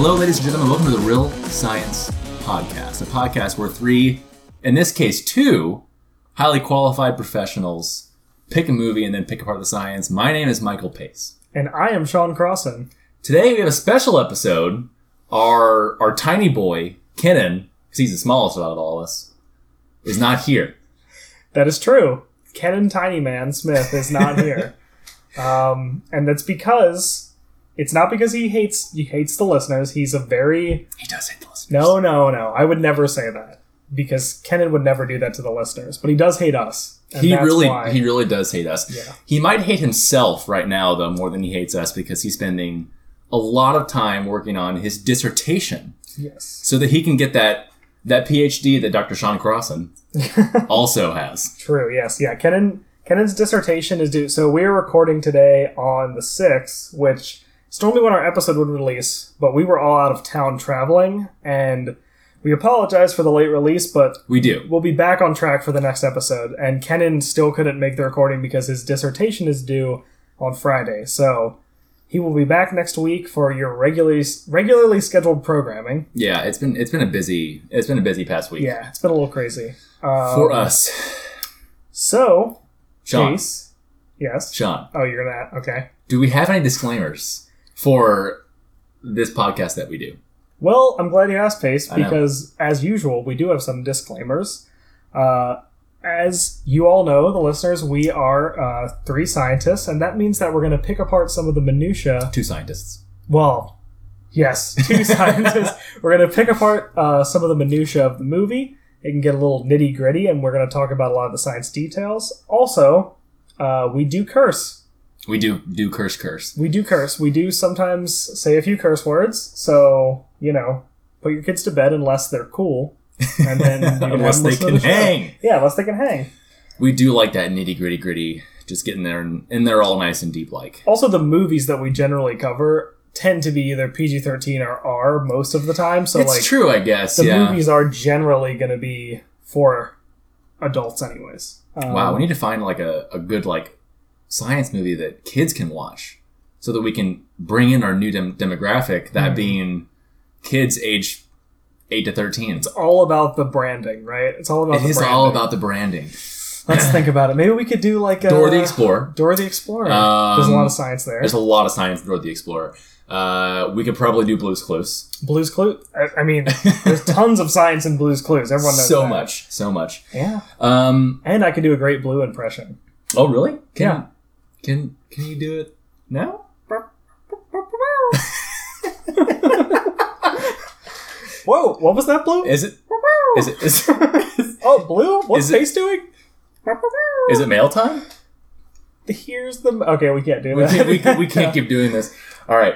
Hello, ladies and gentlemen. Welcome to the Real Science Podcast, a podcast where three, in this case, two highly qualified professionals pick a movie and then pick apart the science. My name is Michael Pace. And I am Sean Crossan. Today we have a special episode. Our our tiny boy, Kenan, because he's the smallest out of all of us, is not here. That is true. Kenan Tiny Man Smith is not here. um, and that's because it's not because he hates he hates the listeners. He's a very He does hate the listeners. no, no, no. I would never say that because Kenan would never do that to the listeners. But he does hate us. He really, why- he really does hate us. Yeah. He might hate himself right now, though, more than he hates us because he's spending a lot of time working on his dissertation yes. so that he can get that that PhD that Dr. Sean Crossan also has. True. Yes. Yeah. Kenan Kenan's dissertation is due. So we're recording today on the sixth, which is normally when our episode would release, but we were all out of town traveling, and we apologize for the late release, but We do. we'll be back on track for the next episode. And Kenan still couldn't make the recording because his dissertation is due on Friday. So he will be back next week for your regularly regularly scheduled programming. Yeah, it's been it's been a busy it's been a busy past week Yeah, it's been a little crazy. Um, for us. So, Sean, Chase, yes. Sean, Oh, you're that. Okay. do we have any disclaimers for this podcast that we do? Well, I'm glad you asked, Pace, because as usual, we do have some disclaimers. Uh, as you all know, the listeners, we are uh, three scientists, and that means that we're going to pick apart some of the minutia. Two scientists. Well, yes, two scientists. We're going to pick apart uh, some of the minutia of the movie. It can get a little nitty gritty, and we're going to talk about a lot of the science details. Also, uh, we do curse. We do do curse curse. We do curse. We do sometimes say a few curse words. So, you know, put your kids to bed unless they're cool. And then Unless they can the hang. Yeah, unless they can hang. We do like that nitty gritty gritty. Just getting there and they're all nice and deep like. Also, the movies that we generally cover tend to be either PG 13 or R most of the time. So, it's like, true, I guess. the yeah. movies are generally going to be for adults, anyways. Um, Wow, we need to find like a, a good like science movie that kids can watch, so that we can bring in our new dem- demographic. That Hmm. being kids age eight to thirteen. It's all about the branding, right? It's all about It the is branding. all about the branding. Let's think about it. Maybe we could do like a Dora the Explorer. Dora the Explorer. Um, There's a lot of science there. There's a lot of science in Dora the Explorer. Uh, we could probably do Blue's Clues. Blues Clues. I, I mean, there's tons of science in Blues Clues. Everyone knows So that. much, so much. Yeah. Um, And I could do a great blue impression. oh really? Can, Yeah. Can can you do it now? Whoa! What was that blue? Is it? Is it? Is, oh, blue. What's Is Pace doing? is it mail time? Here's the. Okay, we can't do We that. can't, we, we can't keep doing this. All right.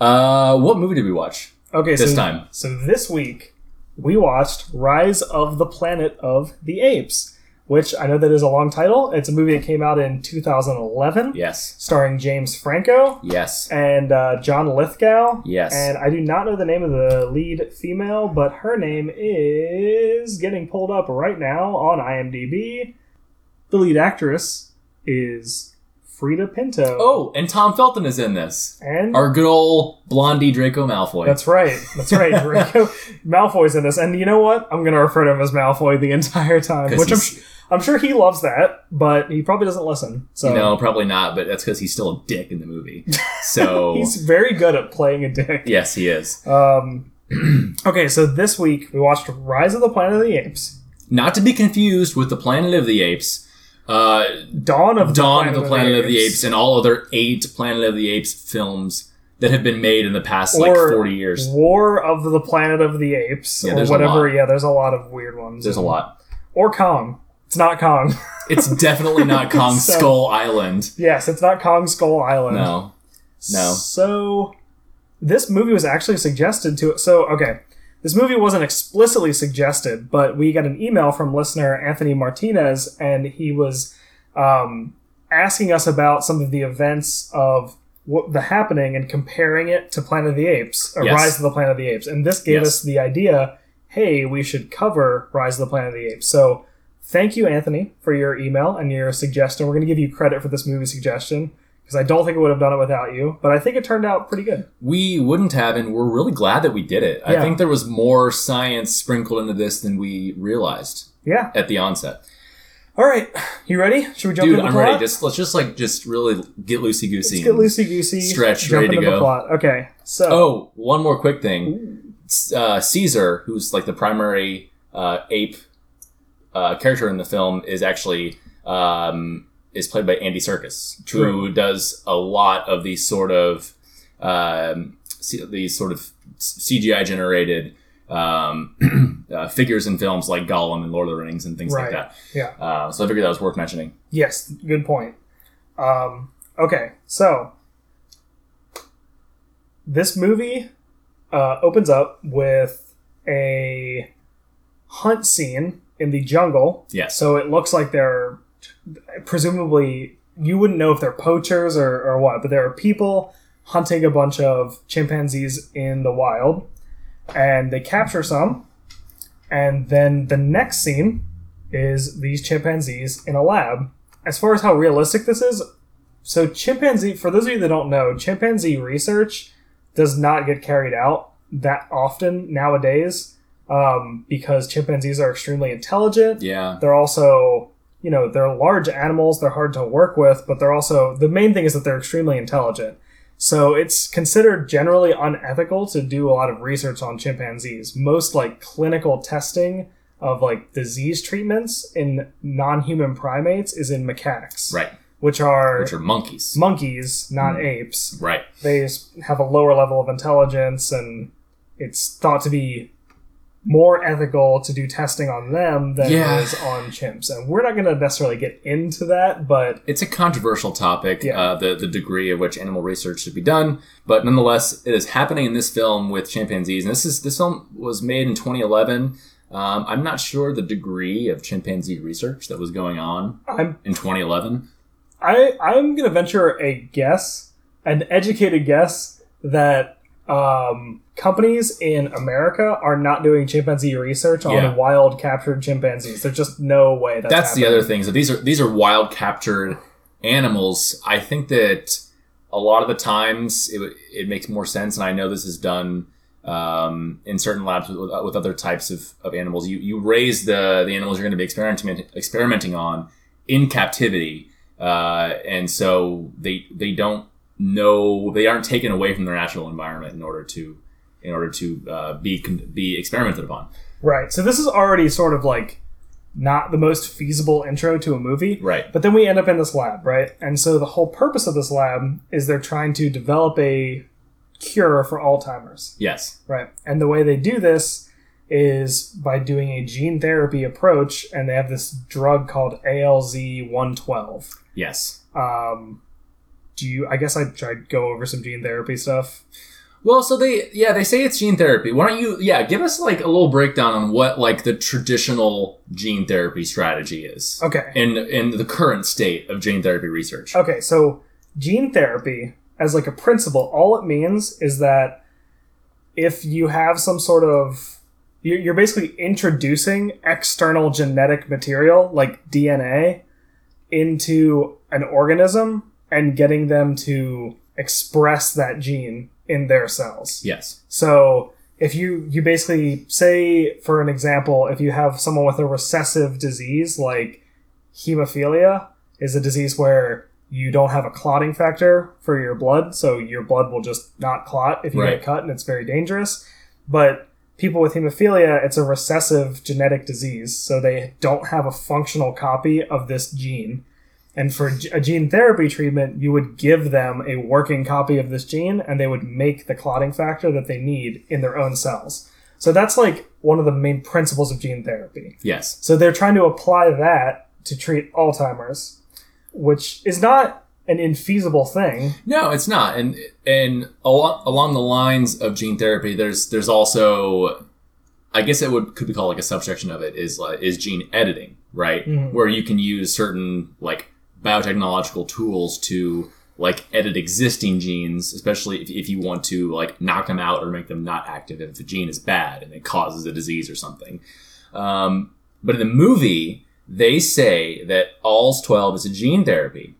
Uh, what movie did we watch? Okay, this so, time. So this week we watched Rise of the Planet of the Apes, which I know that is a long title. It's a movie that came out in 2011, Yes. starring James Franco Yes. and uh, John Lithgow. Yes. And I do not know the name of the lead female, but her name is getting pulled up right now on IMDb. The lead actress is Freida Pinto. Oh, and Tom Felton is in this. and Our good old blondie Draco Malfoy. That's right. That's right. Draco Malfoy's in this, and you know what? I'm going to refer to him as Malfoy the entire time, which I'm, I'm sure he loves that, but he probably doesn't listen. So no, probably not, but that's because he's still a dick in the movie. So, he's very good at playing a dick. yes, he is. Um, okay, so this week we watched Rise of the Planet of the Apes, Not to be confused with the Planet of the Apes, uh, Dawn of Dawn of the Planet of the Apes, and all other eight Planet of the Apes films that have been made in the past like 40 years. War of the Planet of the Apes, Yeah, or whatever. Yeah, there's a lot of weird ones. There's a lot. Or Kong. It's not Kong. It's definitely not Kong So- Skull Island. yes, it's not Kong Skull Island. No. No. So this movie was actually suggested to so okay this movie wasn't explicitly suggested but we got an email from listener anthony martinez and he was um, asking us about some of the events of what the happening and comparing it to planet of the apes or Yes. rise of the planet of the apes and this gave Yes. us the idea hey we should cover rise of the planet of the apes so thank you anthony for your email and your suggestion we're going to give you credit for this movie suggestion because I don't think it would have done it without you, but I think it turned out pretty good. We wouldn't have, and we're really glad that we did it. I think there was more science sprinkled into this than we realized Yeah. at the onset. All right, you ready? Should we jump Dude, into the I'm plot? ready. Just let's just like just really get loosey goosey. Let's get loosey goosey. Stretch, jump ready to into the go. plot. Okay, so Oh, one more quick thing. Uh, Caesar, who's like the primary uh, ape uh, character in the film, is actually um, is played by Andy Serkis, who True. does a lot of these sort of um, these sort of CGI generated um, uh, figures in films like Gollum and Lord of the Rings and things like that. yeah, Uh, so I figured that was worth mentioning. yes, good point. Um, okay, so this movie uh, opens up with a hunt scene in the jungle. Yes. So it looks like they're presumably you wouldn't know if they're poachers or, or what, but there are people hunting a bunch of chimpanzees in the wild, and they capture some, and then the next scene is these chimpanzees in a lab. As far as how realistic this is, so chimpanzee for those of you that don't know, chimpanzee research does not get carried out that often nowadays um, because chimpanzees are extremely intelligent Yeah. they're also you know they're large animals they're hard to work with but they're also the main thing is that they're extremely intelligent so it's considered generally unethical to do a lot of research on chimpanzees most like clinical testing of like disease treatments in non-human primates is in macaques Right. which are Which are monkeys. monkeys not apes right. they have a lower level of intelligence and it's thought to be more ethical to do testing on them than Yeah. it is on chimps and we're not going to necessarily get into that but It's a controversial topic, Yeah. uh, the the degree of which animal research should be done, but nonetheless, it is happening in this film with chimpanzees. And this is this film was made in 2011. Um, I'm not sure the degree of chimpanzee research that was going on i'm in 2011. i i'm going to venture a guess an educated guess that um, companies in america are not doing chimpanzee research on Yeah. wild captured chimpanzees there's just no way that's, That's the other thing. So these are these are wild captured animals. I think that a lot of the times it, it makes more sense, and I know this is done um, in certain labs with, with other types of, of animals. You you raise the the animals you're going to be experimenting experimenting on in captivity, uh, and so they they don't know they aren't taken away from their natural environment in order to in order to uh, be be experimented upon. right so this is already sort of like not the most feasible intro to a movie Right. But then we end up in this lab, right? And so the whole purpose of this lab is they're trying to develop a cure for Alzheimer's, Yes. right? And the way they do this is by doing a gene therapy approach, and they have this drug called ALZ 112. Yes. Um, do you? I guess I tried go over some gene therapy stuff. Well, so they yeah they say it's gene therapy. Why don't you yeah give us like a little breakdown on what like the traditional gene therapy strategy is Okay. in in the current state of gene therapy research. Okay, so gene therapy, as like a principle, all it means is that if you have some sort of you're basically introducing external genetic material like DNA into an organism and getting them to express that gene in their cells. Yes. So if you you basically say for an example, if you have someone with a recessive disease like hemophilia is a disease where you don't have a clotting factor for your blood, so your blood will just not clot if you Right. get cut and it's very dangerous. But people with hemophilia, it's a recessive genetic disease, so they don't have a functional copy of this gene. And for a gene therapy treatment, you would give them a working copy of this gene and they would make the clotting factor that they need in their own cells. So that's like one of the main principles of gene therapy. Yes. So they're trying to apply that to treat Alzheimer's, which is not an infeasible thing. No, it's not. And and along, along the lines of gene therapy, there's there's also, I guess it would could be called like a subsection of it is like is gene editing, right? Mm-hmm. Where you can use certain like biotechnological tools to like edit existing genes, especially if, if you want to like knock them out or make them not active if the gene is bad and it causes a disease or something. Um, but in the movie, they say that ALZ 12 is a gene therapy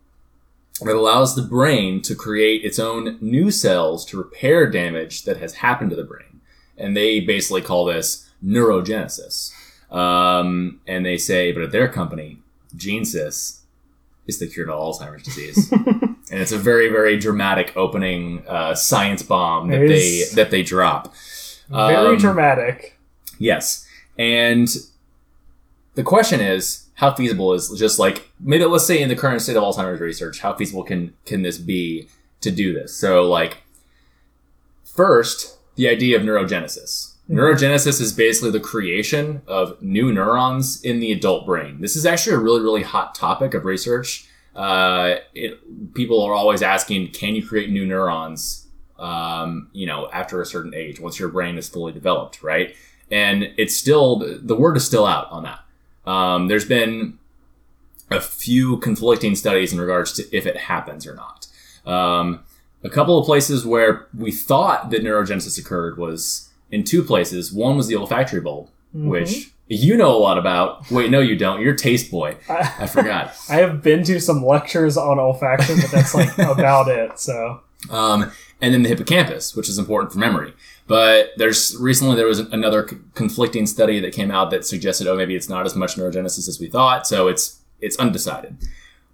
that allows the brain to create its own new cells to repair damage that has happened to the brain. And they basically call this neurogenesis. Um, and they say, but at their company, GeneSys is the cure to Alzheimer's disease. and it's a very, very dramatic opening uh, science bomb that they that they drop. Very Um, dramatic. Yes. And the question is, how feasible is just like maybe let's say in the current state of Alzheimer's research, how feasible can can this be to do this? So like first, the idea of neurogenesis. Neurogenesis is basically the creation of new neurons in the adult brain. This is actually a really, really hot topic of research. Uh, it, people are always asking, can you create new neurons? Um, you know, after a certain age, once your brain is fully developed, right? And it's still the word is still out on that. Um, there's been a few conflicting studies in regards to if it happens or not. Um, a couple of places where we thought that neurogenesis occurred was in two places. One was the olfactory bulb, which you know a lot about. Wait, no, you don't. You're taste boy. I forgot. I have been to some lectures on olfaction, but that's like about it. So Um, and then the hippocampus, which is important for memory. But there's recently there was another c- conflicting study that came out that suggested, oh, maybe it's not as much neurogenesis as we thought. So it's it's undecided.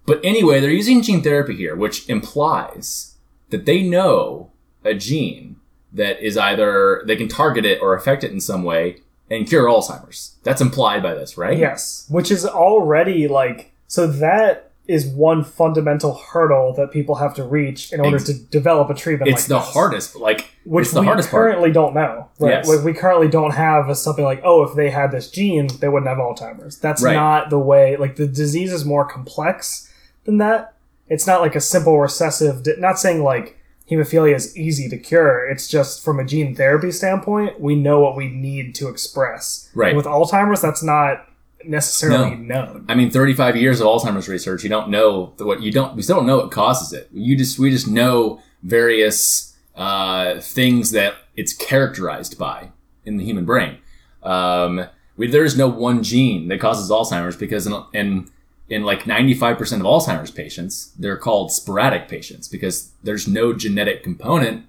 But anyway, they're using gene therapy here, which implies that they know a gene that is either they can target it or affect it in some way and cure Alzheimer's. That's implied by this, right? yes, which is already like so that is one fundamental hurdle that people have to reach in order to develop a treatment. It's like the this. hardest, like which we hardest part. currently don't know. Right? Yes. Like, we currently don't have a, something like, oh, if they had this gene, they wouldn't have Alzheimer's. That's Right. not the way. Like the disease is more complex than that. It's not like a simple recessive. di- Not saying like hemophilia is easy to cure. It's just from a gene therapy standpoint, we know what we need to express. Right. With Alzheimer's, that's not necessarily known. I mean, 35 years of Alzheimer's research, you don't know what you don't, we still don't know what causes it. You just, we just know various uh, things that it's characterized by in the human brain. Um, we, there is no one gene that causes Alzheimer's because in, in, in like 95% of Alzheimer's patients, they're called sporadic patients because there's no genetic component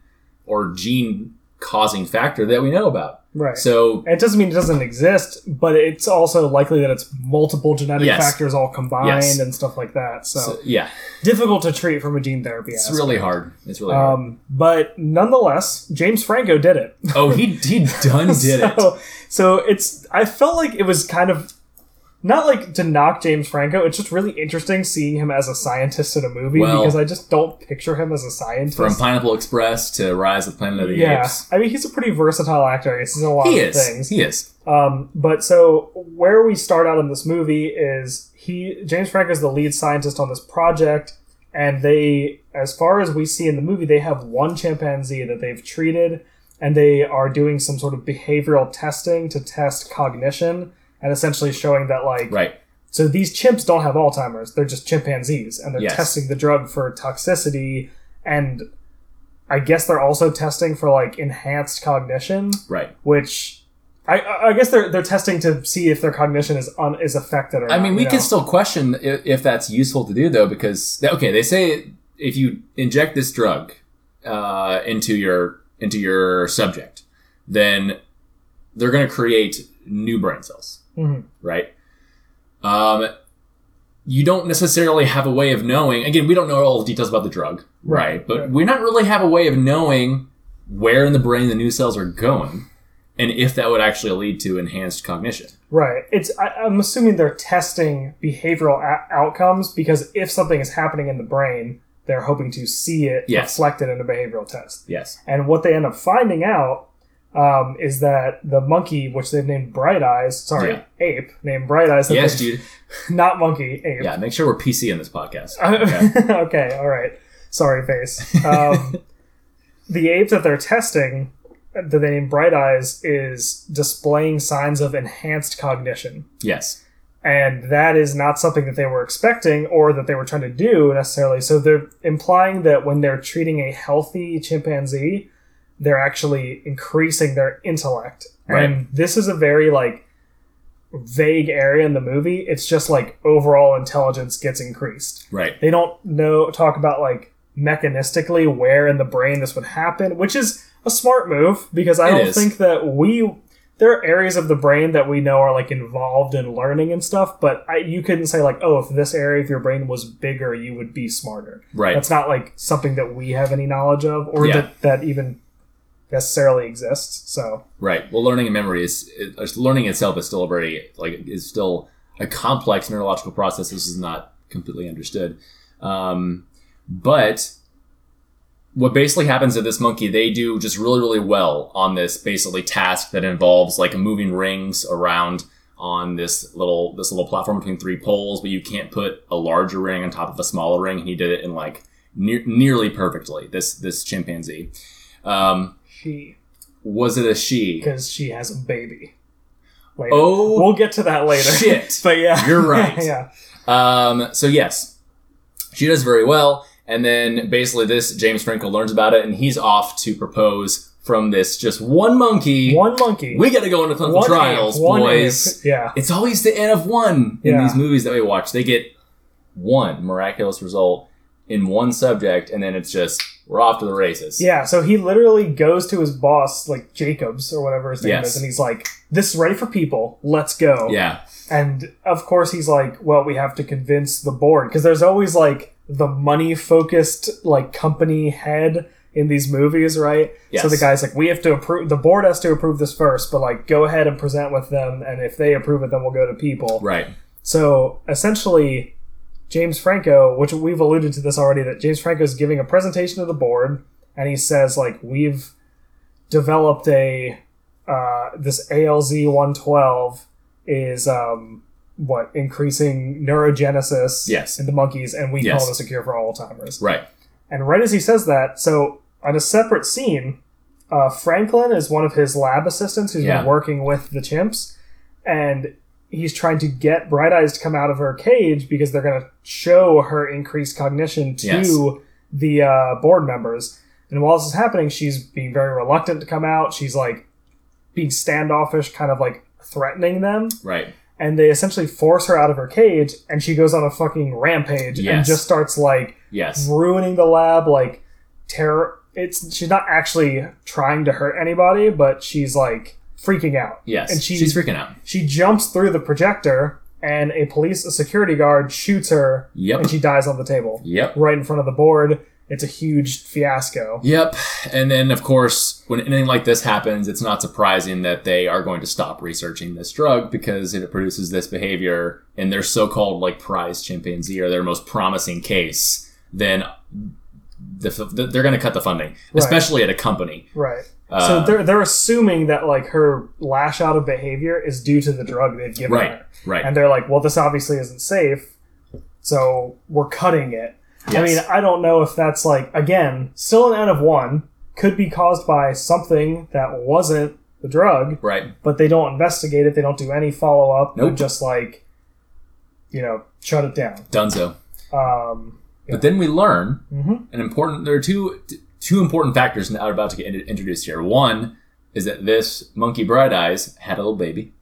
or gene causing factor that we know about. Right. So it doesn't mean it doesn't exist, but it's also likely that it's multiple genetic Yes. factors all combined Yes. and stuff like that. So, so, yeah, difficult to treat from a gene therapy. it's aspect. really hard. It's really hard. Um, but nonetheless, James Franco did it. Oh, he he done did it. so, so it's. I felt like it was kind of not like to knock James Franco. It's just really interesting seeing him as a scientist in a movie Well- because I just don't picture him as a scientist. From Pineapple Express to Rise of the Planet of the yeah, Apes. I mean he's a pretty versatile actor. He's in a lot He of is. things. He is. Um, but so where we start out in this movie is he James Franco is the lead scientist on this project, and they, as far as we see in the movie, they have one chimpanzee that they've treated, and they are doing some sort of behavioral testing to test cognition, and essentially showing that like Right. so these chimps don't have Alzheimer's; they're just chimpanzees, and they're Yes. testing the drug for toxicity, and I guess they're also testing for like enhanced cognition Right. which I, I guess they're they're testing to see if their cognition is un, is affected or I not, mean, we you can still question if, if that's useful to do, though, because okay, they say if you inject this drug uh, into your into your subject, then they're going to create new brain cells, Mhm. right? Um, you don't necessarily have a way of knowing. Again, we don't know all the details about the drug, right? Right, But right. we not really have a way of knowing where in the brain the new cells are going, and if that would actually lead to enhanced cognition. right. It's I, I'm assuming they're testing behavioral a- outcomes because if something is happening in the brain, they're hoping to see it Yes. reflected in a behavioral test. Yes. And what they end up finding out um, is that the monkey, which they've named Bright Eyes, sorry, Yeah. ape, named Bright Eyes, Yes, dude. not monkey, ape. Yeah, make sure we're PC in this podcast. Okay. okay, all right. Sorry, Pace. Um, the ape that they're testing, that they named Bright Eyes, is displaying signs of enhanced cognition. yes. And that is not something that they were expecting or that they were trying to do necessarily. So they're implying that when they're treating a healthy chimpanzee, they're actually increasing their intellect. Right. And this is a very like vague area in the movie. It's just like overall intelligence gets increased Right. they don't know talk about like mechanistically where in the brain this would happen which is a smart move because i It don't is. think that we there are areas of the brain that we know are like involved in learning and stuff but I, you couldn't say like oh if this area of your brain was bigger you would be smarter Right. that's not like something that we have any knowledge of or Yeah. that that even necessarily exists so Right. Well, learning and memory is it, learning itself is still a very like is still a complex neurological process. This is not completely understood. Um, but what basically happens to this monkey, they do just really, really well on this basically task that involves like moving rings around on this little this little platform between three poles, but you can't put a larger ring on top of a smaller ring. He did it in like near, nearly perfectly. This this chimpanzee. Um, she was it a she? because she has a baby later. Oh, we'll get to that later shit. but yeah You're right. yeah Um, so yes, she does very well, and then basically this James Franco learns about it, and he's off to propose from this just one monkey. one monkey We got to go into clinical One trials, ape, one boys. ape. Yeah. It's always the N of one in Yeah. these movies that we watch. They get one miraculous result in one subject, and then it's just we're off to the races. Yeah, so he literally goes to his boss, like Jacobs or whatever his name Yes. is, and he's like, This is ready for people. Let's go. Yeah. And of course, he's like, Well, we have to convince the board. Because there's always like the money focused, like company head in these movies, right? Yes. So the guy's like, We have to approve, the board has to approve this first, but like, go ahead and present with them. And if they approve it, then we'll go to people. Right. So essentially, James Franco, which we've alluded to this already, that James Franco is giving a presentation to the board, and he says like we've developed a uh, this ALZ one twelve is um, what increasing neurogenesis Yes. in the monkeys, and we Yes. call this a cure for Alzheimer's. Right. And right as he says that, so on a separate scene, uh, Franklin is one of his lab assistants who's Yeah. been working with the chimps, and he's trying to get Bright Eyes to come out of her cage because they're going to show her increased cognition to Yes. the uh, board members. And while this is happening, she's being very reluctant to come out. She's like being standoffish, kind of like threatening them Right. and they essentially force her out of her cage and she goes on a fucking rampage and just starts like Yes. ruining the lab like terror it's she's not actually trying to hurt anybody but she's like freaking out Yes. and she She's freaking out. she jumps through the projector and a police a security guard shoots her Yep. and she dies on the table Yep. right in front of the board it's a huge fiasco Yep. And then, of course, when anything like this happens, it's not surprising that they are going to stop researching this drug because it produces this behavior in their so called like prize chimpanzee or their most promising case, then the, the, they're going to cut the funding, especially at a company. right Uh, so they're, they're assuming that like her lash out of behavior is due to the drug they've given Right. her Right. and they're like, well, this obviously isn't safe, so we're cutting it. I mean, I don't know if that's like again still an N of one could be caused by something that wasn't the drug, right. but they don't investigate it. They don't do any follow up. They're Nope. just like, you know, shut it down. Dunzo. Um, But then we learn Mhm. an important. There are two two important factors that are about to get in- introduced here. One is that this monkey bright eyes had a little baby.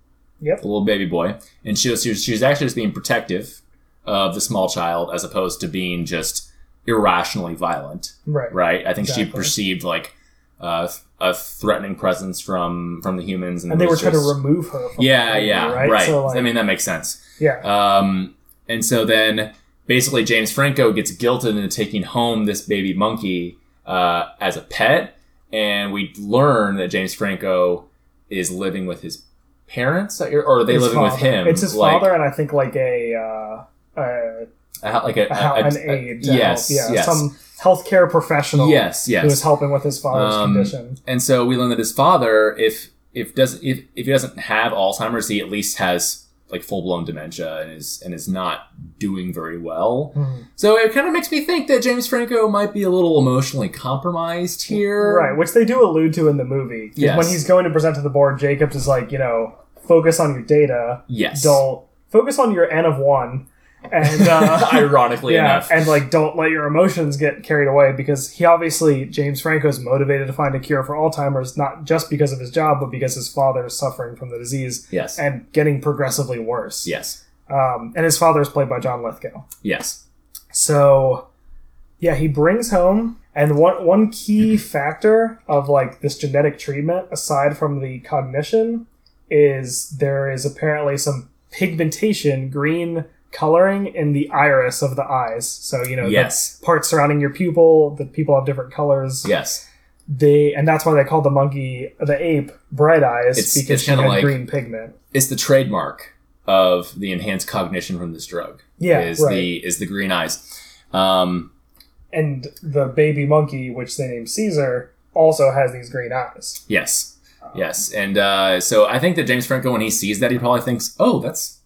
Yep. a little baby boy, and she was, she was she was actually just being protective of the small child as opposed to being just irrationally violent, right. right? I think she perceived like uh, a threatening presence from from the humans, and, And they were was trying to remove her. From yeah, yeah, right. right. So, like, I mean that makes sense. yeah, Um, and so then basically James Franco gets guilted into taking home this baby monkey uh, as a pet, and we learn that James Franco is living with his parents, or are they His living with him? It's his like, father, and I think like a. Uh, uh, a, like a, a, a- an a- aide. Yes, help. Yeah. yes. Some healthcare professional. Yes, yes. Who was helping with his father's Um, condition. And so we learn that his father, if if does if, if he doesn't have Alzheimer's, he at least has like full blown dementia and is and is not doing very well. Mhm. So it kind of makes me think that James Franco might be a little emotionally compromised here. Right, which they do allude to in the movie. Yes. When he's going to present to the board, Jacobs is like, you know, focus on your data. Yes. Don't focus on your N of one. And uh, Ironically yeah, enough. and like don't let your emotions get carried away because he obviously James Franco is motivated to find a cure for Alzheimer's not just because of his job but because his father is suffering from the disease yes. and getting progressively worse. yes. Um, and his father is played by John Lithgow. Yes. So, yeah, he brings home, and one one key factor of like this genetic treatment, aside from the cognition, is there is apparently some pigmentation, green coloring in the iris of the eyes. So you know, Yes. the parts surrounding your pupil, the people have different colors. Yes. They and that's why they call the monkey, the ape, bright eyes It's- because it's she had like- green pigment. It's the trademark of the enhanced cognition from this drug. Yeah, Is right. the is the green eyes. Um, And the baby monkey, which they named Caesar, also has these green eyes. Yes, yes, and uh, so I think that James Franco, when he sees that, he probably thinks, "Oh, that's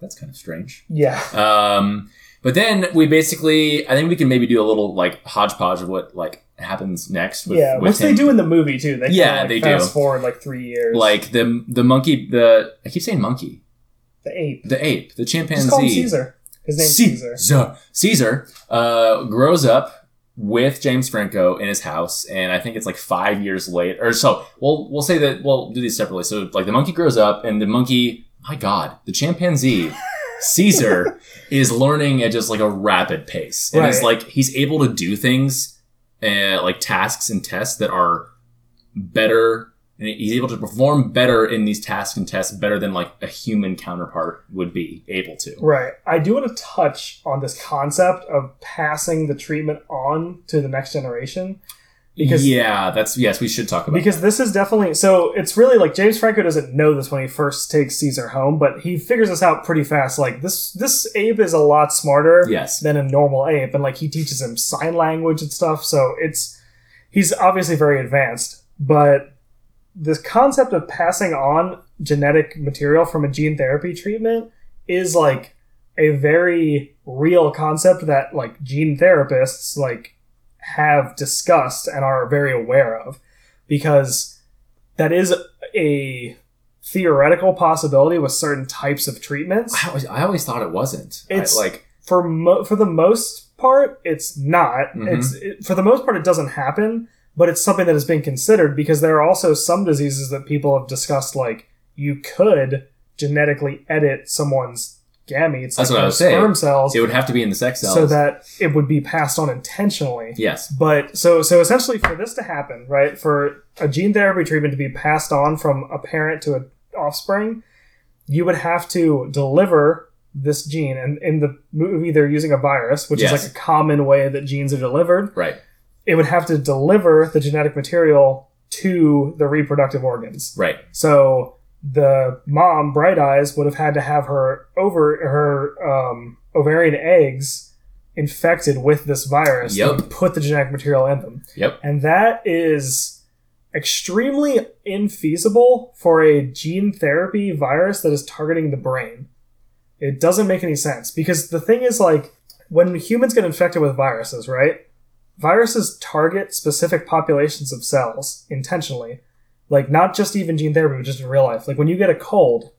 that's kind of strange." Yeah. Um, but then we basically, I think we can maybe do a little like hodgepodge of what like happens next. With, yeah, with which they do in the movie too. They Yeah, kinda, like, they fast do. forward like three years. Like the the monkey, the I keep saying monkey, the ape. the ape, the Just call him chimpanzee. Caesar. His name's Caesar. Caesar. Caesar uh, grows up with James Franco in his house, and I think it's like five years late, or so. We'll we'll say that we'll do these separately. So like the monkey grows up, and the monkey, my God, the chimpanzee. Caesar is learning at just like a rapid pace, and it's like he's able to do things, uh, like tasks and tests that are better, and he's able to perform better in these tasks and tests better than like a human counterpart would be able to. Right. I do want to touch on this concept of passing the treatment on to the next generation. Because yeah, that's yes, we should talk about because this is definitely so it's really like James Franco doesn't know this when he first takes Caesar home, but he figures this out pretty fast. Like this this ape is a lot smarter. Yes, than a normal ape, and like he teaches him sign language and stuff. So it's he's obviously very advanced, but this concept of passing on genetic material from a gene therapy treatment is like a very real concept that like gene therapists like have discussed and are very aware of because that is a theoretical possibility with certain types of treatments I always, I always thought it wasn't. I- It's- like for mo- for the most part, it's not. Mhm. It's it, for the most part, it doesn't happen, but it's something that has been considered because there are also some diseases that people have discussed. Like you could genetically edit someone's gametes, That's like what I was saying. sperm cells, it would have to be in the sex cells. so that it would be passed on intentionally. yes, But so so essentially, for this to happen, right, for a gene therapy treatment to be passed on from a parent to an offspring, you would have to deliver this gene. And in the movie, they're using a virus, which Yes. is like a common way that genes are delivered. right. It would have to deliver the genetic material to the reproductive organs. Right. So the mom, Bright Eyes, would have had to have her over her um, ovarian eggs infected with this virus Yep. put the genetic material in them. Yep. And that is extremely infeasible for a gene therapy virus that is targeting the brain. It doesn't make any sense because the thing is like when humans get infected with viruses, right? Viruses target specific populations of cells intentionally. Like not just even gene therapy, but just in real life. Like when you get a cold,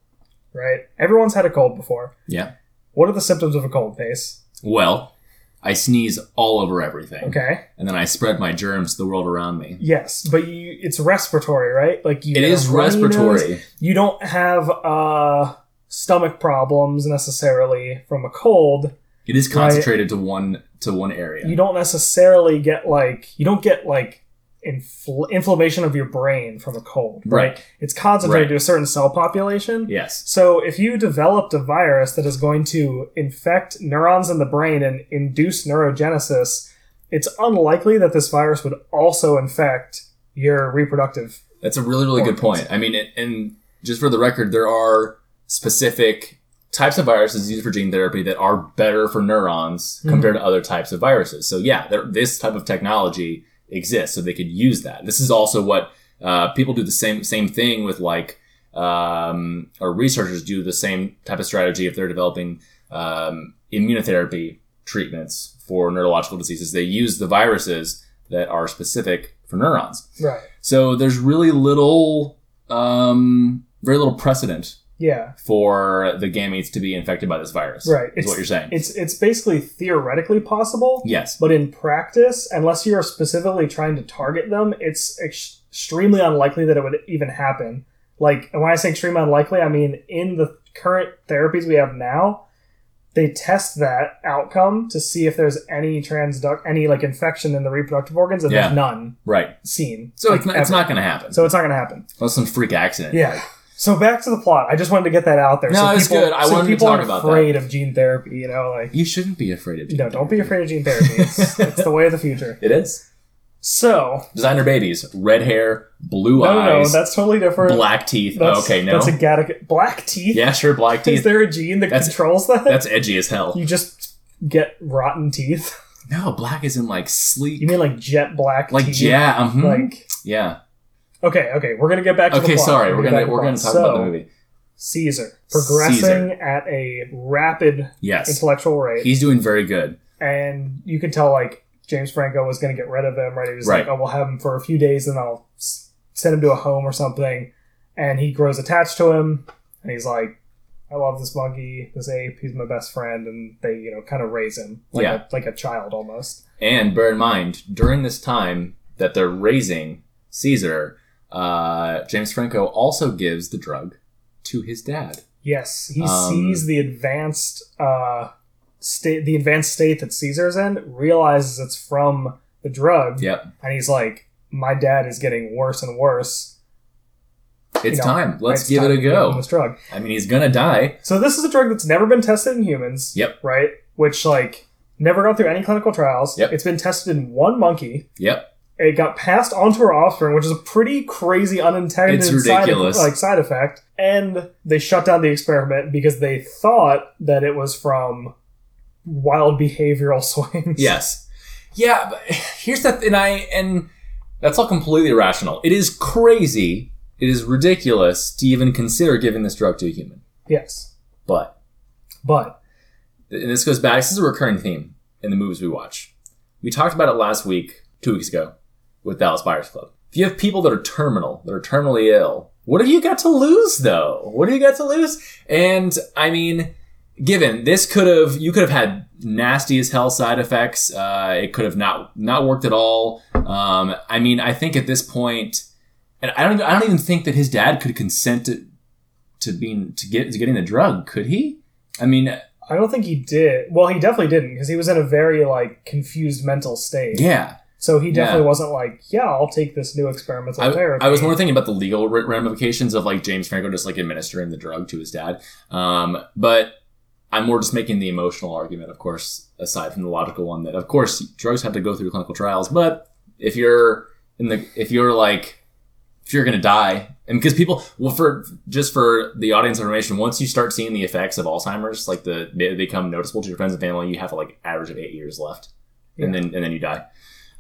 right? Everyone's had a cold before. Yeah. What are the symptoms of a cold Pace? Well, I sneeze all over everything. Okay. And then I spread my germs to the world around me. Yes, but you it's respiratory, right? Like you It is respiratory. nose. You don't have uh stomach problems necessarily from a cold. It is concentrated to one to one area. You don't necessarily get like you don't get like infl- inflammation of your brain from a cold, right? Right. It's concentrated Right. to a certain cell population. yes. So if you developed a virus that is going to infect neurons in the brain and induce neurogenesis, it's unlikely that this virus would also infect your reproductive. That's a really, really good point. I mean, it, and just for the record, there are specific types of viruses used for gene therapy that are better for neurons Mm-hmm. compared to other types of viruses. So yeah, this type of technology exists, so they could use that. This is also what uh, people do the same same thing with like, um, or researchers do the same type of strategy if they're developing um, immunotherapy treatments for neurological diseases. They use the viruses that are specific for neurons. Right. So there's really little, um, very little precedent Yeah. for the gametes to be infected by this virus. Right. Is what you're saying. It's it's basically theoretically possible. yes. But in practice, unless you're specifically trying to target them, it's ex- extremely unlikely that it would even happen. Like, and when I say extremely unlikely, I mean in the current therapies we have now, they test that outcome to see if there's any transduct, any like infection in the reproductive organs, and Yeah. there's none Right. seen. So Like, it's not, it's not going to happen. So it's not going to happen. Unless some freak accident. Yeah. So back to the plot. I just wanted to get that out there. No, so it's people, good. I so wanted to people talk aren't about afraid of gene therapy. You know, like You shouldn't be afraid of gene no, don't be afraid of gene therapy. It's, it's the way of the future. It is. So Designer babies, red hair, blue no, no, no, eyes, that's totally different. black teeth. That's, Oh, okay, no. that's a Gattaca- black teeth. yeah, sure, black teeth. Is there a gene that That's- controls that? That's edgy as hell. you just get rotten teeth. No, black isn't like sleek. You mean like jet black? like teeth? yeah, mhm. Like yeah. Okay, okay. We're gonna get back to the Okay, sorry. We're gonna we're gonna talk about the movie. Caesar progressing Caesar. at a rapid Yes, intellectual rate, he's doing very good. and you can tell like James Franco was to get rid of him. Right? He was Right. like, "Oh, we'll have him for a few days, and I'll send him to a home or something." And he grows attached to him, and he's like, "I love this monkey, this ape. He's my best friend." And they, you know, kind of raise him like Yeah. a, like a child almost. And bear in mind, during this time that they're raising Caesar, uh, James Franco also gives the drug to his dad. Yes, he Um, sees the advanced uh, state, the advanced state that Caesar's in, realizes it's from the drug, Yep, and he's like, "My dad is getting worse and worse. it's know, time. Let's give time it a to give him go. This drug." I mean, he's gonna die. So this is a drug that's never been tested in humans. Yep. Right? Which like never gone through any clinical trials. Yep. It's been tested in one monkey. Yep. It got passed onto her offspring, which is a pretty crazy unintended side, like side effect. And they shut down the experiment because they thought that it was from wild behavioral swings. Yes. Yeah, but here's the and I and that's all completely irrational. It is crazy. It is ridiculous to even consider giving this drug to a human. Yes. But But and this goes back. This is a recurring theme in the movies we watch. We talked about it last week, two weeks ago, with Dallas Buyers Club. If you have people that are terminal, that are terminally ill, what have you got to lose, though? What have you got to lose? And I mean, given this could have, you could have had nasty as hell side effects. Uh, it could have not not worked at all. Um, I mean, I think at this point, and I don't, I don't even think that his dad could consent to to being to get to getting the drug. Could he? I mean, I don't think he did. Well, he definitely didn't because he was in a very like confused mental state. yeah. So he definitely Yeah. wasn't like, yeah, I'll take this new experimental I, therapy. I was more thinking about the legal ramifications of like James Franco just like administering the drug to his dad. Um, but I'm more just making the emotional argument, of course, aside from the logical one that, of course, drugs have to go through clinical trials. But if you're in the, if you're like, if you're gonna die, and because people, well, for just for the audience information, once you start seeing the effects of Alzheimer's, like the they become noticeable to your friends and family, you have like average of eight years left, and then and then you die.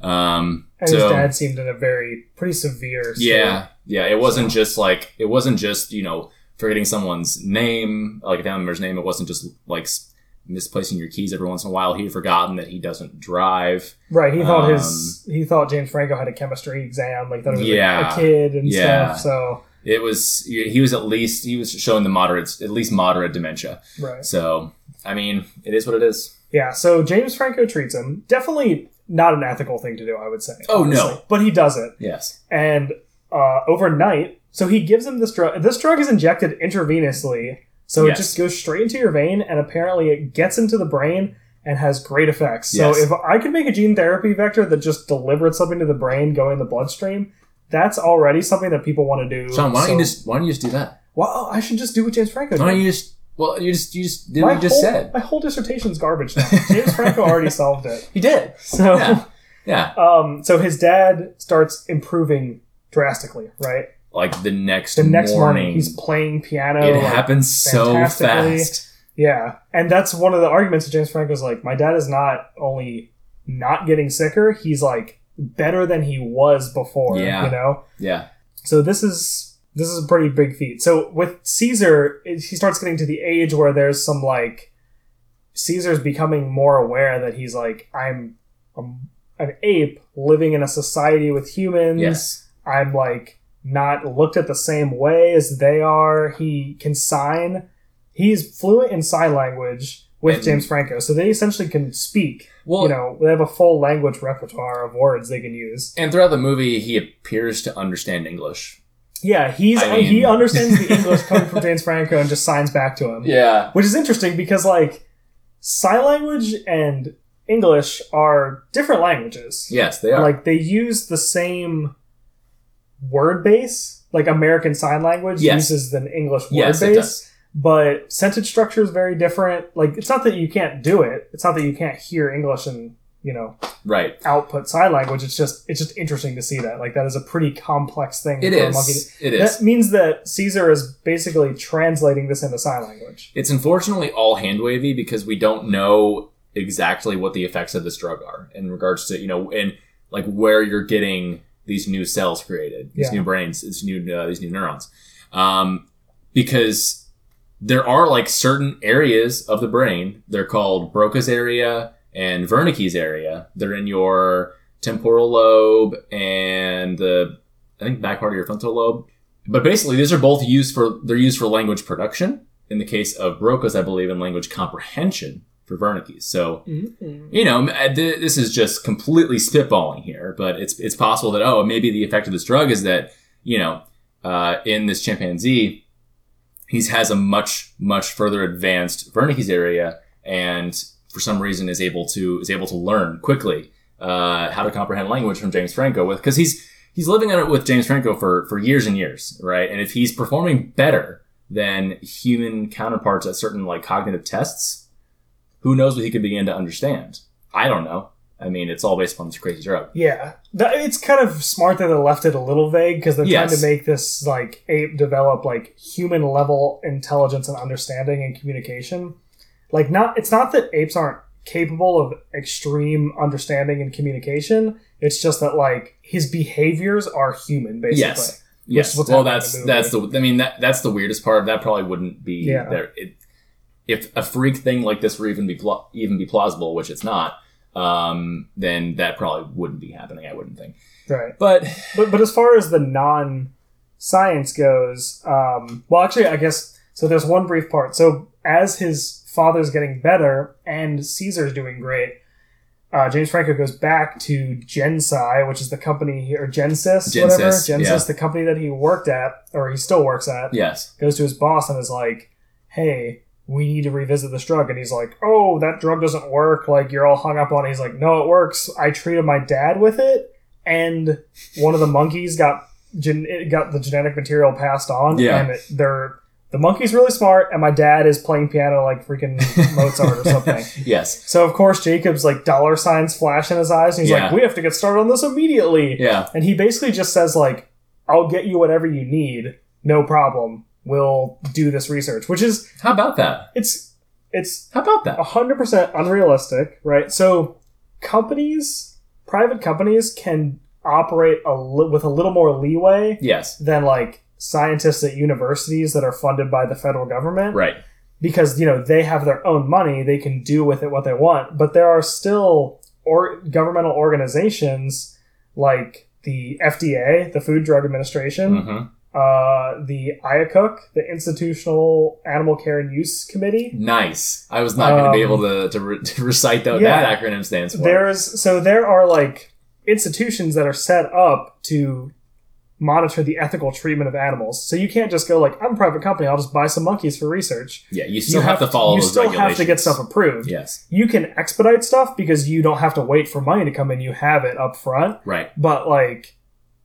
Um, and so, his dad seemed in a very pretty severe. State. yeah, yeah. It wasn't just like it wasn't just you know forgetting someone's name, like a family member's name. It wasn't just like misplacing your keys every once in a while. He'd forgotten that he doesn't drive. Right. He thought Um, his he thought James Franco had a chemistry exam, like that was a- Yeah. a, kid and Yeah. stuff. So It was he was at least he was showing the moderate, at least moderate dementia. right. So I mean, it is what it is. Yeah. So James Franco treats him. Definitely not an ethical thing to do, I would say. Oh, no. But he does it, Yes. and uh, overnight. So he gives him this drug. This drug is injected intravenously, so Yes. it just goes straight into your vein, and apparently it gets into the brain and has great effects. So Yes. if I could make a gene therapy vector that just delivered something to the brain, going in the bloodstream, that's already something that people want to do. Sean, why don't you So- just why don't you just do that? Well, I should just do what James Franco did. Why don't you just well you just you just did what you just whole, said. My whole dissertation's garbage now. James Franco already solved it. He did. So, Yeah. Yeah. um, so his dad starts improving drastically, right? Like the next The next morning, morning, he's playing piano. it like, happens so fast. Yeah, and that's one of the arguments that James Franco's like, my dad is not only not getting sicker, he's like better than he was before. Yeah. You know? Yeah. So this is this is a pretty big feat. So with Caesar, he starts getting to the age where there's some like Caesar's becoming more aware that he's like I'm a, an ape living in a society with humans. Yes. I'm like not looked at the same way as they are. He can sign. He's fluent in sign language with And- James Franco, so they essentially can speak. Well, you know, they have a full language repertoire of words they can use. and throughout the movie, he appears to understand English. Yeah, he's I mean- he understands the English coming from James Franco and just signs back to him. Yeah. Which is interesting because like sign language and English are different languages. Yes, they are. Like they use the same word base. Like American Sign Language Yes. uses an English word Yes, base. But sentence structure is very different. Like it's not that you can't do it. It's not that you can't hear English and you know right. output sign language. It's just it's just interesting to see that. Like that is a pretty complex thing. It for a monkey. is. It is. That means that Caesar is basically translating this into sign language. It's unfortunately all hand wavy because we don't know exactly what the effects of this drug are in regards to you know and like where you're getting these new cells created, these Yeah. new brains, these new uh, these new neurons, um, because there are like certain areas of the brain. They're called Broca's area and Wernicke's area. They're in your temporal lobe and the I think back part of your frontal lobe. But basically, these are both used for they're used for language production. In the case of Broca's, I believe, in language comprehension for Wernicke's. So you know, uh, this is just completely spitballing here, but it's it's possible that oh, maybe the effect of this drug is that you know, uh, in this chimpanzee, he has a much much further advanced Wernicke's area, and for some reason is able to is able to learn quickly uh, how to comprehend language from James Franco with because he's he's living it with James Franco for for years and years, right? And if he's performing better than human counterparts at certain like cognitive tests, who knows what he could begin to understand? I don't know. I mean, it's all based upon this crazy drug. Yeah, That- it's kind of smart that they left it a little vague because they're trying Yes. to make this like ape develop like human level intelligence and understanding and communication. Like, not it's not that apes aren't capable of extreme understanding and communication. It's just that like his behaviors are human, basically. Yes. Yes. Well, that's the that's the. I mean, that that's the weirdest part. Of that probably wouldn't be Yeah. there. It, if a freak thing like this were even be pla- even be plausible, which it's not, um, then that probably wouldn't be happening. I wouldn't think. Right. But But but as far as the non science goes, um, well, actually, I guess so. There's one brief part. So as his father's getting better and Caesar's doing great, uh, James Franco goes back to Gen-Sys, which is the company he- or Genesis, whatever Genesis, yeah. the company that he worked at or he still works at. yes, Goes to his boss and is like, "Hey." We need to revisit this drug, and he's like, "Oh, that drug doesn't work. Like you're all hung up on." it. He's like, "No, it works. I treated my dad with it, and one of the monkeys got gen- it got the genetic material passed on, Yeah. and it, they're the monkey's really smart, and my dad is playing piano like freaking Mozart or something. yes, So of course Jacob's like dollar signs flash in his eyes, and he's Yeah. like, "We have to get started on this immediately." yeah, And he basically just says like, "I'll get you whatever you need, no problem. We'll do this research," which is How about that? it's it's How about that? 100% unrealistic, right? So companies, private companies can operate a li- with a little more leeway Yes, than like scientists at universities that are funded by the federal government right. because you know they have their own money they can do with it what they want but there are still or governmental organizations like the FDA the Food Drug Administration hmm uh, the IACUC the Institutional Animal Care and Use Committee Nice. I was not going to be Um, able to to, re- to recite that, yeah. that acronym stands for. There's so there are like institutions that are set up to monitor the ethical treatment of animals. So you can't just go like I'm a private company, I'll just buy some monkeys for research. yeah, you still you have, to follow You still have to get stuff approved. Yes, You can expedite stuff because you don't have to wait for money to come in. You have it up front. right. But like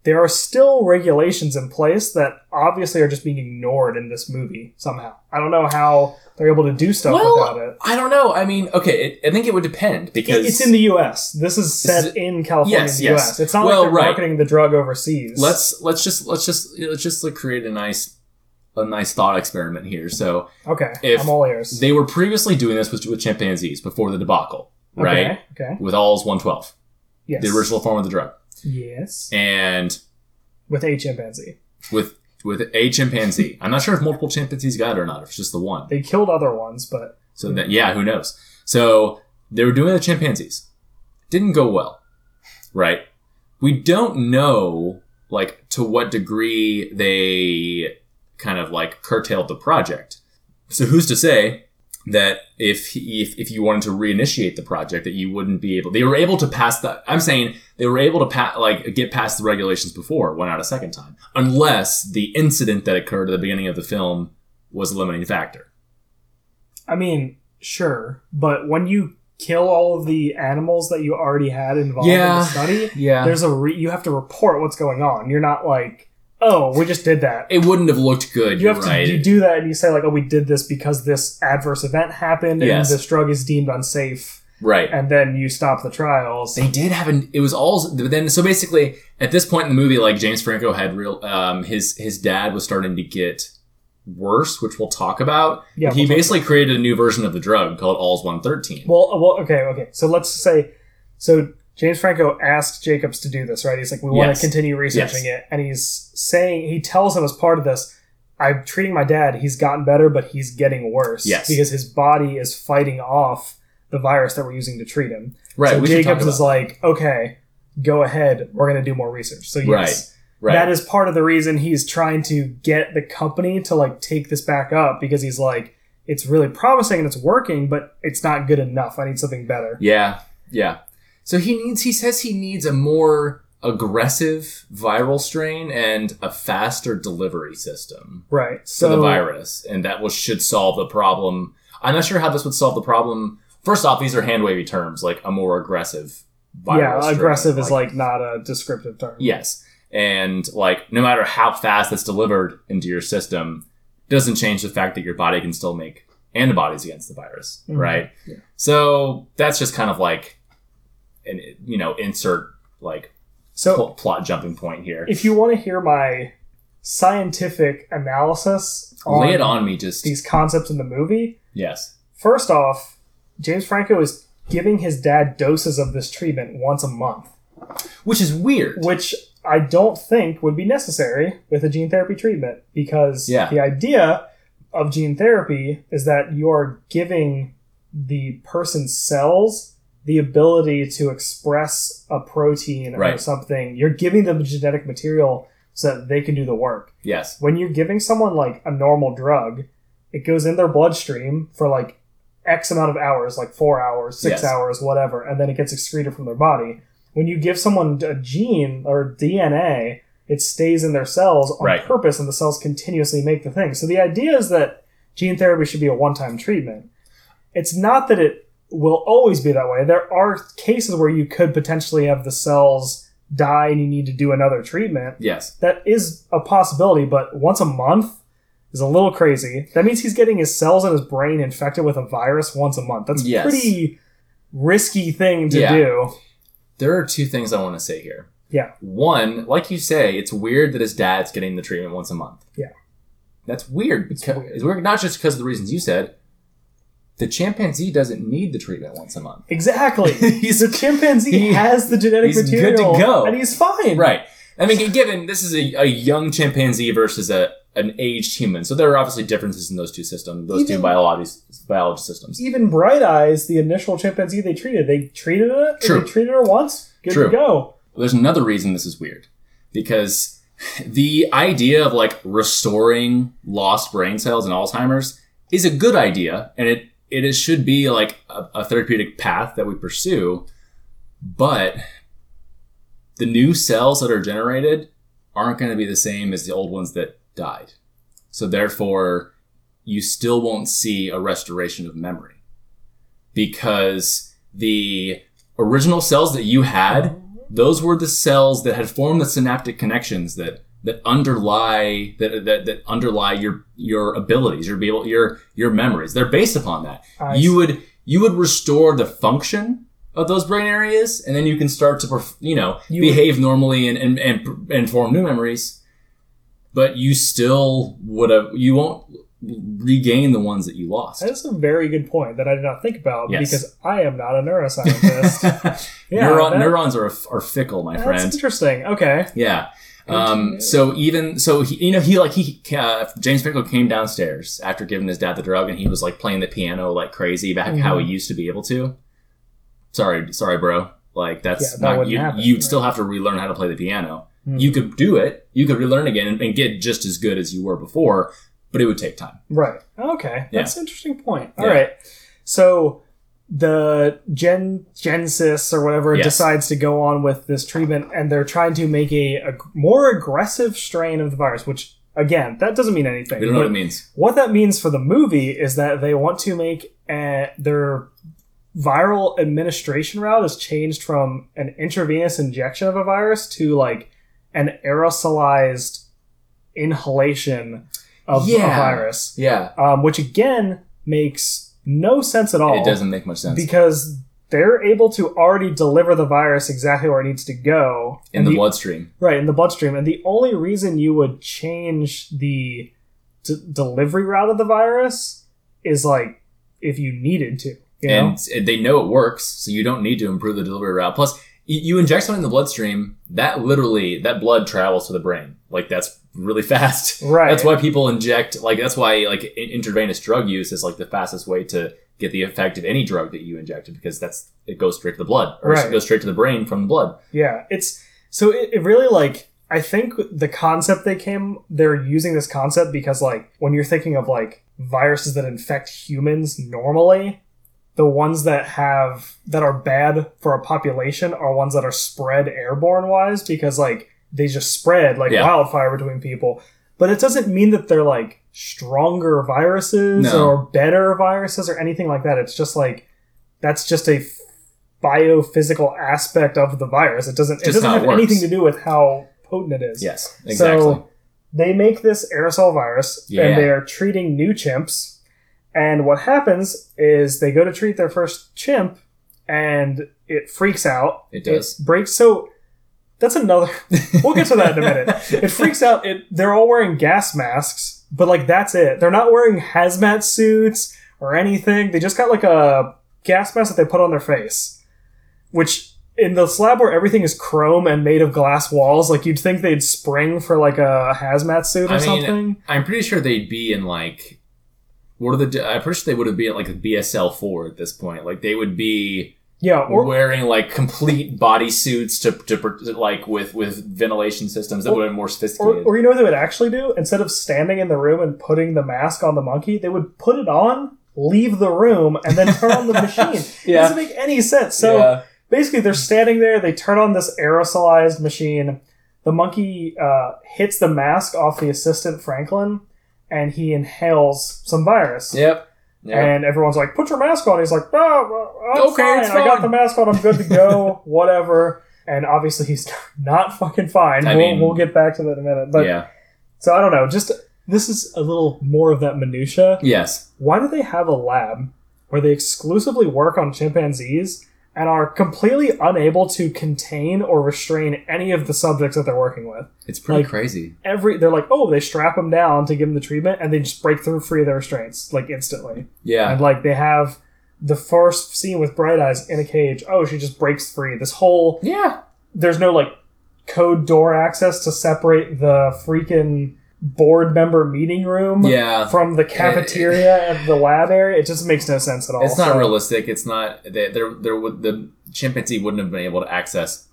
there are still regulations in place that obviously are just being ignored in this movie somehow. I don't know how they're able to do stuff without it. I don't know. I mean, okay, it, I think it would depend because It's in the U.S. This is set is- in California, Yes, in the yes. U.S. It's not Well, like they're right. marketing the drug overseas. let's let's just let's just let's just like create a nice a nice thought experiment here. So Okay, If I'm all ears. they were previously doing this with, with chimpanzees before the debacle, right? Okay. okay. With ALZ 112, Yes. the original form of the drug, Yes. and With a chimpanzee. with with a chimpanzee. I'm not sure if multiple chimpanzees got it or not. If it's just the one. They killed other ones, but So that yeah, who knows? So they were doing the chimpanzees. Didn't go well, right? We don't know like to what degree they kind of like curtailed the project. So who's to say that if if if you wanted to reinitiate the project that you wouldn't be able they were able to pass the I'm saying they were able to pa- like get past the regulations before it went out a second time unless the incident that occurred at the beginning of the film was a limiting factor. I mean, sure. But when you kill all of the animals that you already had involved in the study, Yeah. there's a re- you have to report what's going on. You're not like, oh, we just did that. it wouldn't have looked good. You have to you do that and you say like, oh, we did this because this adverse event happened Yes. and this drug is deemed unsafe, right. and then you stop the trials. They did have an. It was all. Then, so basically, at this point in the movie, like James Franco had real. Um, his his dad was starting to get worse, which we'll talk about. Yeah, he we'll basically created a new version of the drug called ALZ One Thirteen. Well, uh, well, okay, okay. So let's say, so James Franco asked Jacobs to do this, right? He's like, we want Yes. to continue researching Yes. it, and he's saying he tells him as part of this, I'm treating my dad. He's gotten better, but he's getting worse. Yes. because his body is fighting off the virus that we're using to treat him. right. so we should talk Jacobs is like, okay, go ahead. We're going to do more research. So yes. Right. That is part of the reason he's trying to get the company to like take this back up because he's like, it's really promising and it's working, but it's not good enough. I need something better. Yeah. Yeah. So he needs. He says he needs a more aggressive viral strain and a faster delivery system. Right. So the virus, and that was should solve the problem. I'm not sure how this would solve the problem. First off, these are hand wavy terms, like a more aggressive. yeah, aggressive is like not a descriptive term. yes, and like no matter how fast it's delivered into your system, doesn't change the fact that your body can still make antibodies against the virus, Mhm. right? Yeah. So that's just kind of like an you know insert like So pl- plot jumping point here. if you want to hear my scientific analysis on Lay it on me, just these concepts in the movie, yes, first off, James Franco is giving his dad doses of this treatment once a month, which is weird. which I don't think would be necessary with a gene therapy treatment because Yeah. the idea of gene therapy is that you're giving the person's cells the ability to express a protein or something. You're giving them genetic material so that they can do the work. Yes, When you're giving someone like a normal drug, it goes in their bloodstream for like X amount of hours, like four hours, six Yes. hours, whatever, and then it gets excreted from their body. When you give someone a gene or DNA, it stays in their cells on Right. purpose and the cells continuously make the thing. So the idea is that gene therapy should be a one time treatment. It's not that it will always be that way. There are cases where you could potentially have the cells die and you need to do another treatment yes. that is a possibility, but once a month is a little crazy. That means he's getting his cells in his brain infected with a virus once a month. That's a Yes. pretty risky thing to Yeah. do. There are two things I want to say here. Yeah. One, like you say, it's weird that his dad's getting the treatment once a month. Yeah. That's weird because weird. it's weird not just because of the reasons you said. The chimpanzee doesn't need the treatment once a month. Exactly. He's- a chimpanzee he- has the genetic he's good material to go. and he's fine. Right. I mean, given this is a, a young chimpanzee versus a an aged human, so there are obviously differences in those two systems, those two biology biology systems. Even Bright Eyes, the initial chimpanzee they treated, they treated it. True. They treated her once. Good True. to go. There's another reason this is weird because the idea of like restoring lost brain cells in Alzheimer's is a good idea, and it it is, should be like a, a therapeutic path that we pursue. But the new cells that are generated aren't going to be the same as the old ones that died. So therefore, you still won't see a restoration of memory because the original cells that you had those were the cells that had formed the synaptic connections that that underlie that that, that underlie your your abilities your be able your your memories they're based upon that I you see. would you would restore the function of those brain areas and then you can start to perf- you know You would- behave normally and and, and and form new memories but you still would have. You won't regain the ones that you lost. That is a very good point that I did not think about Yes. because I am not a neuroscientist. Yeah, Neuron, that- neurons are are fickle, my That's friend. That's interesting. Okay. Yeah. Um, so even so, he, you know, he like he uh, James Franco came downstairs after giving his dad the drug, and he was like playing the piano like crazy back how he used to be able to. Sorry, sorry, bro. Like that's Yeah, that not you. happen, You'd right. still have to relearn how to play the piano. Mhm. You could do it. You could relearn again and, and get just as good as you were before, but it would take time. Right. Okay. Yeah. That's an interesting point. All Yeah. right. So the Gen Genesis or whatever Yes. decides to go on with this treatment, and they're trying to make a, a more aggressive strain of the virus. Which again, that doesn't mean anything. We don't know what it means. what that means for the movie is that they want to make uh their viral administration route is changed from an intravenous injection of a virus to like an aerosolized inhalation of a virus Yeah, um, which again makes no sense at all. it doesn't make much sense because they're able to already deliver the virus exactly where it needs to go in And the bloodstream. right in the bloodstream. And the only reason you would change the d- delivery route of the virus is like if you needed to. You know? and they know it works, so you don't need to improve the delivery route. Plus, you inject something in the bloodstream, that literally that blood travels to the brain. Like that's really fast. Right. That's why people inject. Like that's why like intravenous drug use is like the fastest way to get the effect of any drug that you injected because that's it goes straight to the blood or Right. it goes straight to the brain from the blood. Yeah, it's so it, it really like I think the concept they came they're using this concept because like when you're thinking of like viruses that infect humans normally, the ones that have that are bad for a population are ones that are spread airborne wise because like they just spread like Yeah. wildfire between people. But it doesn't mean that they're like stronger viruses No. or better viruses or anything like that. It's just like that's just a f- biophysical aspect of the virus. It doesn't it doesn't have works. anything to do with how potent it is. Yes, exactly. So they make this aerosol virus Yeah. and they are treating new chimps. And what happens is they go to treat their first chimp and it freaks out. It does. breaks so that's another we'll get to that in a minute. It freaks out. It they're all wearing gas masks, but like that's it. They're not wearing hazmat suits or anything. They just got like a gas mask that they put on their face. Which in the slab where everything is chrome and made of glass walls, like you'd think they'd spring for like a hazmat suit or I mean, something. I'm pretty sure they'd be in like what are the? I'm pretty sure they would have been like a BSL four at this point. Like they would be Yeah, or wearing like complete body suits to, to, like with with ventilation systems that Or- would have been more sophisticated. or you know what they would actually do? Instead of standing in the room and putting the mask on the monkey, they would put it on, leave the room, and then turn on the machine. It Yeah. doesn't make any sense. So Yeah. basically, they're standing there, they turn on this aerosolized machine. The monkey uh, hits the mask off the assistant, Franklin, and he inhales some virus. Yep. Yep. And everyone's like, "Put your mask on." He's like, "Oh, I'm Okay, fine. it's I got the mask on. I'm good to go. Whatever." And obviously, he's not fucking fine. I we'll, mean- we'll get back to that in a minute. But yeah. so I don't know. Just this is a little more of that minutia. Yes. Why do they have a lab where they exclusively work on chimpanzees and are completely unable to contain or restrain any of the subjects that they're working with? It's pretty Like- crazy. Every they're like, oh, they strap them down to give them the treatment, and they just break through free of their restraints like instantly. Yeah. And like they have the first scene with Bright Eyes in a cage. Oh, she just breaks free. This whole yeah. there's no like code door access to separate the freaking board member meeting room Yeah. from the cafeteria and the lab area. It just makes no sense at all. It's not So- realistic. It's not. They, there. There would the chimpanzee wouldn't have been able to access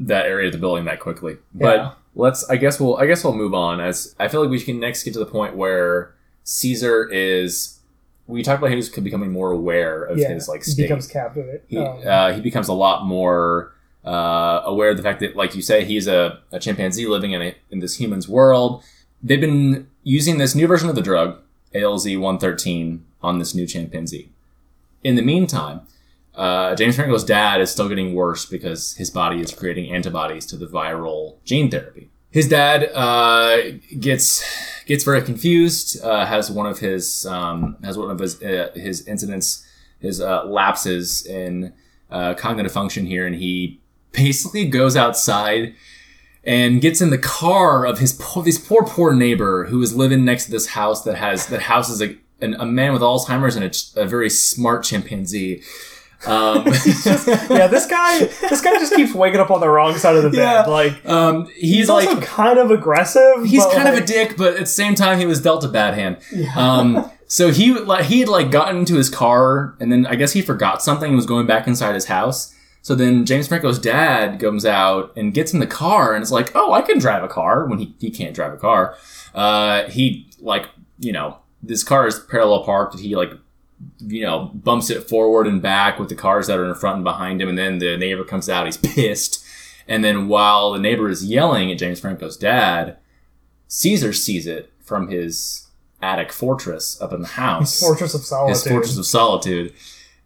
that area of the building that quickly. But Yeah. let's. I guess we'll. I guess we'll move on. As I feel like we can next get to the point where Caesar is. We talked about his becoming more aware of Yeah, his like he becomes captive. he, Um, uh, he becomes a lot more uh, aware of the fact that, like you say, he's a, a chimpanzee living in a, in this human's world. They've been using this new version of the drug, ALZ 113, on this new chimpanzee. In the meantime, uh, James Franco's dad is still getting worse because his body is creating antibodies to the viral gene therapy. His dad uh, gets gets very confused. Uh, has one of his um, has one of his uh, his incidents, his uh, lapses in uh, cognitive function here, and he basically goes outside and gets in the car of his poor, this poor poor neighbor who is living next to this house that has that houses a an, a man with Alzheimer's and a, a very smart chimpanzee. Um, yeah, this guy, this guy just keeps waking up on the wrong side of the bed. Yeah. Like um, he's, he's like kind of aggressive. he's kind of a dick, but at the same time, he was dealt a bad hand. Um, so he like he had like gotten into his car, and then I guess he forgot something and was going back inside his house. So then James Franco's dad comes out and gets in the car, and it's like, oh, I can drive a car when he he can't drive a car. Uh, he like you know this car is parallel parked. He like you know bumps it forward and back with the cars that are in front and behind him, and then the neighbor comes out. He's pissed. And then while the neighbor is yelling at James Franco's dad, Caesar sees it from his attic fortress up in the house. Fortress of Solitude. His fortress of solitude.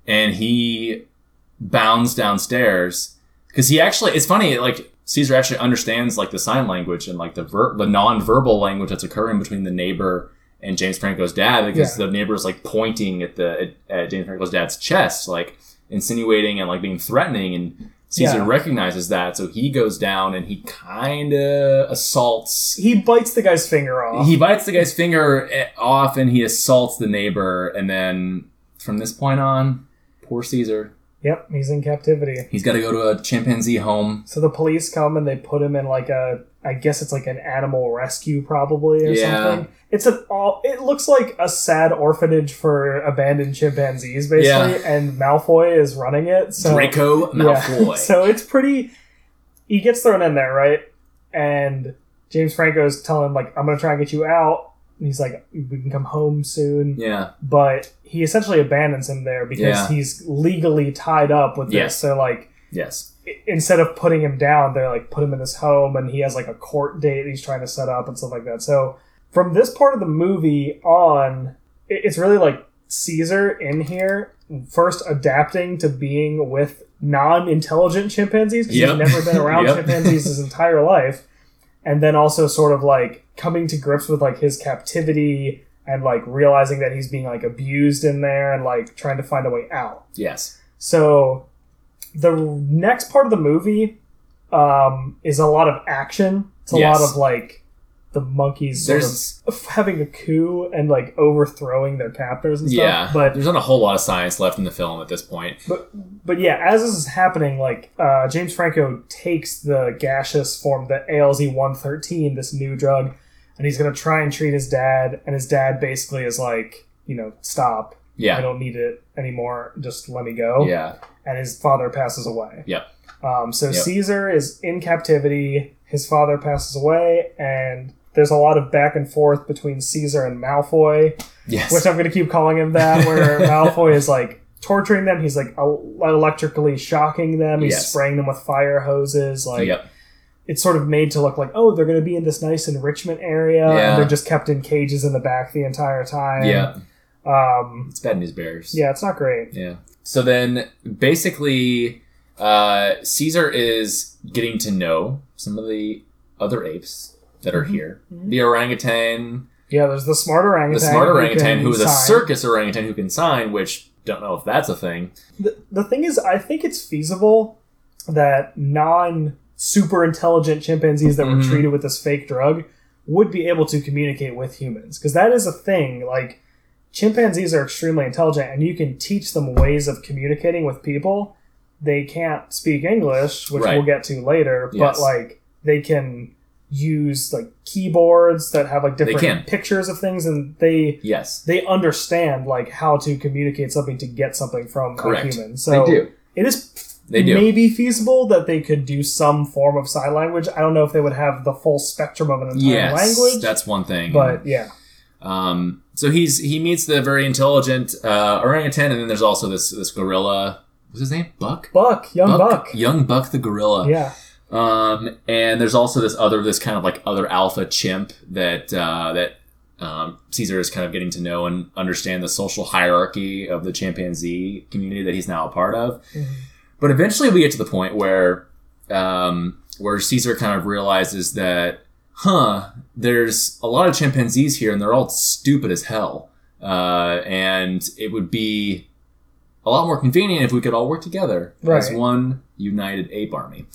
And he bounds downstairs because he actually, it's funny, like, Caesar actually understands like the sign language and like the ver- the non-verbal language that's occurring between the neighbor and James Franco's dad because Yeah. the neighbor is like pointing at the at, at James Franco's dad's chest, like insinuating and like being threatening, and Caesar Yeah. recognizes that, so he goes down and he kind of assaults he bites the guy's finger off. he bites the guy's finger eh, off and he assaults the neighbor and then from this point on poor caesar yep, he's in captivity. he's got to go to a chimpanzee home So the police come and they put him in like a, I guess it's like an animal rescue probably or Yeah. something. It's an all. It looks like a sad orphanage for abandoned chimpanzees, basically, Yeah. and Malfoy is running it. So draco Yeah. malfoy so it's pretty. He gets thrown in there, right? And James Franco's telling him like, "I'm gonna try and get you out." He's like, "We can come home soon." yeah But he essentially abandons him there because Yeah. he's legally tied up with this. So like yes instead of putting him down, they're like put him in his home, and he has like a court date he's trying to set up and stuff like that. So from this part of the movie on, it's really like Caesar in here first adapting to being with non-intelligent chimpanzees because Yep. he's never been around Yep. chimpanzees his entire life, and then also sort of like coming to grips with like his captivity and like realizing that he's being like abused in there and like trying to find a way out. yes So the next part of the movie um, is a lot of action. It's a Yes. lot of like the monkeys sort there's of having a coup and like overthrowing their captors and stuff. yeah But there's not a whole lot of science left in the film at this point but but yeah, as this is happening, like uh, James Franco takes the gaseous form, the ALZ one thirteen, this new drug, and he's gonna try and treat his dad, and his dad basically is like, you know, stop. Yeah, I don't need it anymore. Just let me go. yeah and his father passes away. Yep. Um, so Yep. Caesar is in captivity. His father passes away, and there's a lot of back and forth between Caesar and Malfoy, yes which I'm going to keep calling him that. Where Malfoy is like torturing them. He's like electrically shocking them. He's Yes. spraying them with fire hoses. Like yep it's sort of made to look like, oh, they're going to be in this nice enrichment area, Yeah. and they're just kept in cages in the back the entire time. yeah Um, it's bad news bears yeah, it's not great. Yeah. So then basically, uh, Caesar is getting to know some of the other apes that are here. The orangutan, Yeah, there's the smart orangutan. the smart orangutan, can who is a circus orangutan who can sign, which don't know if that's a thing. The, the thing is, I think it's feasible that non super intelligent chimpanzees that were Mhm. treated with this fake drug would be able to communicate with humans. Because that is a thing. Like, chimpanzees are extremely intelligent, and you can teach them ways of communicating with people. They can't speak English, which Right. we'll get to later, Yes. but like, they can use like keyboards that have like different can. pictures of things and they Yes. they understand like how to communicate something to get something from Correct. a human. So they do. it is They do. maybe feasible that they could do some form of sign language. I don't know if they would have the full spectrum of an entire Yes. language, That's one thing. but yeah, Um, so he's he meets the very intelligent uh, orangutan, and then there's also this this gorilla. What's his name? Buck. Buck, young Buck, Young Buck the gorilla. yeah, Um, and there's also this other, this kind of like other alpha chimp that uh, that um, Caesar is kind of getting to know and understand the social hierarchy of the chimpanzee community that he's now a part of. But eventually, we get to the point where um, where Caesar kind of realizes that, huh, there's a lot of chimpanzees here, and they're all stupid as hell. Uh, and it would be a lot more convenient if we could all work together as one united ape army.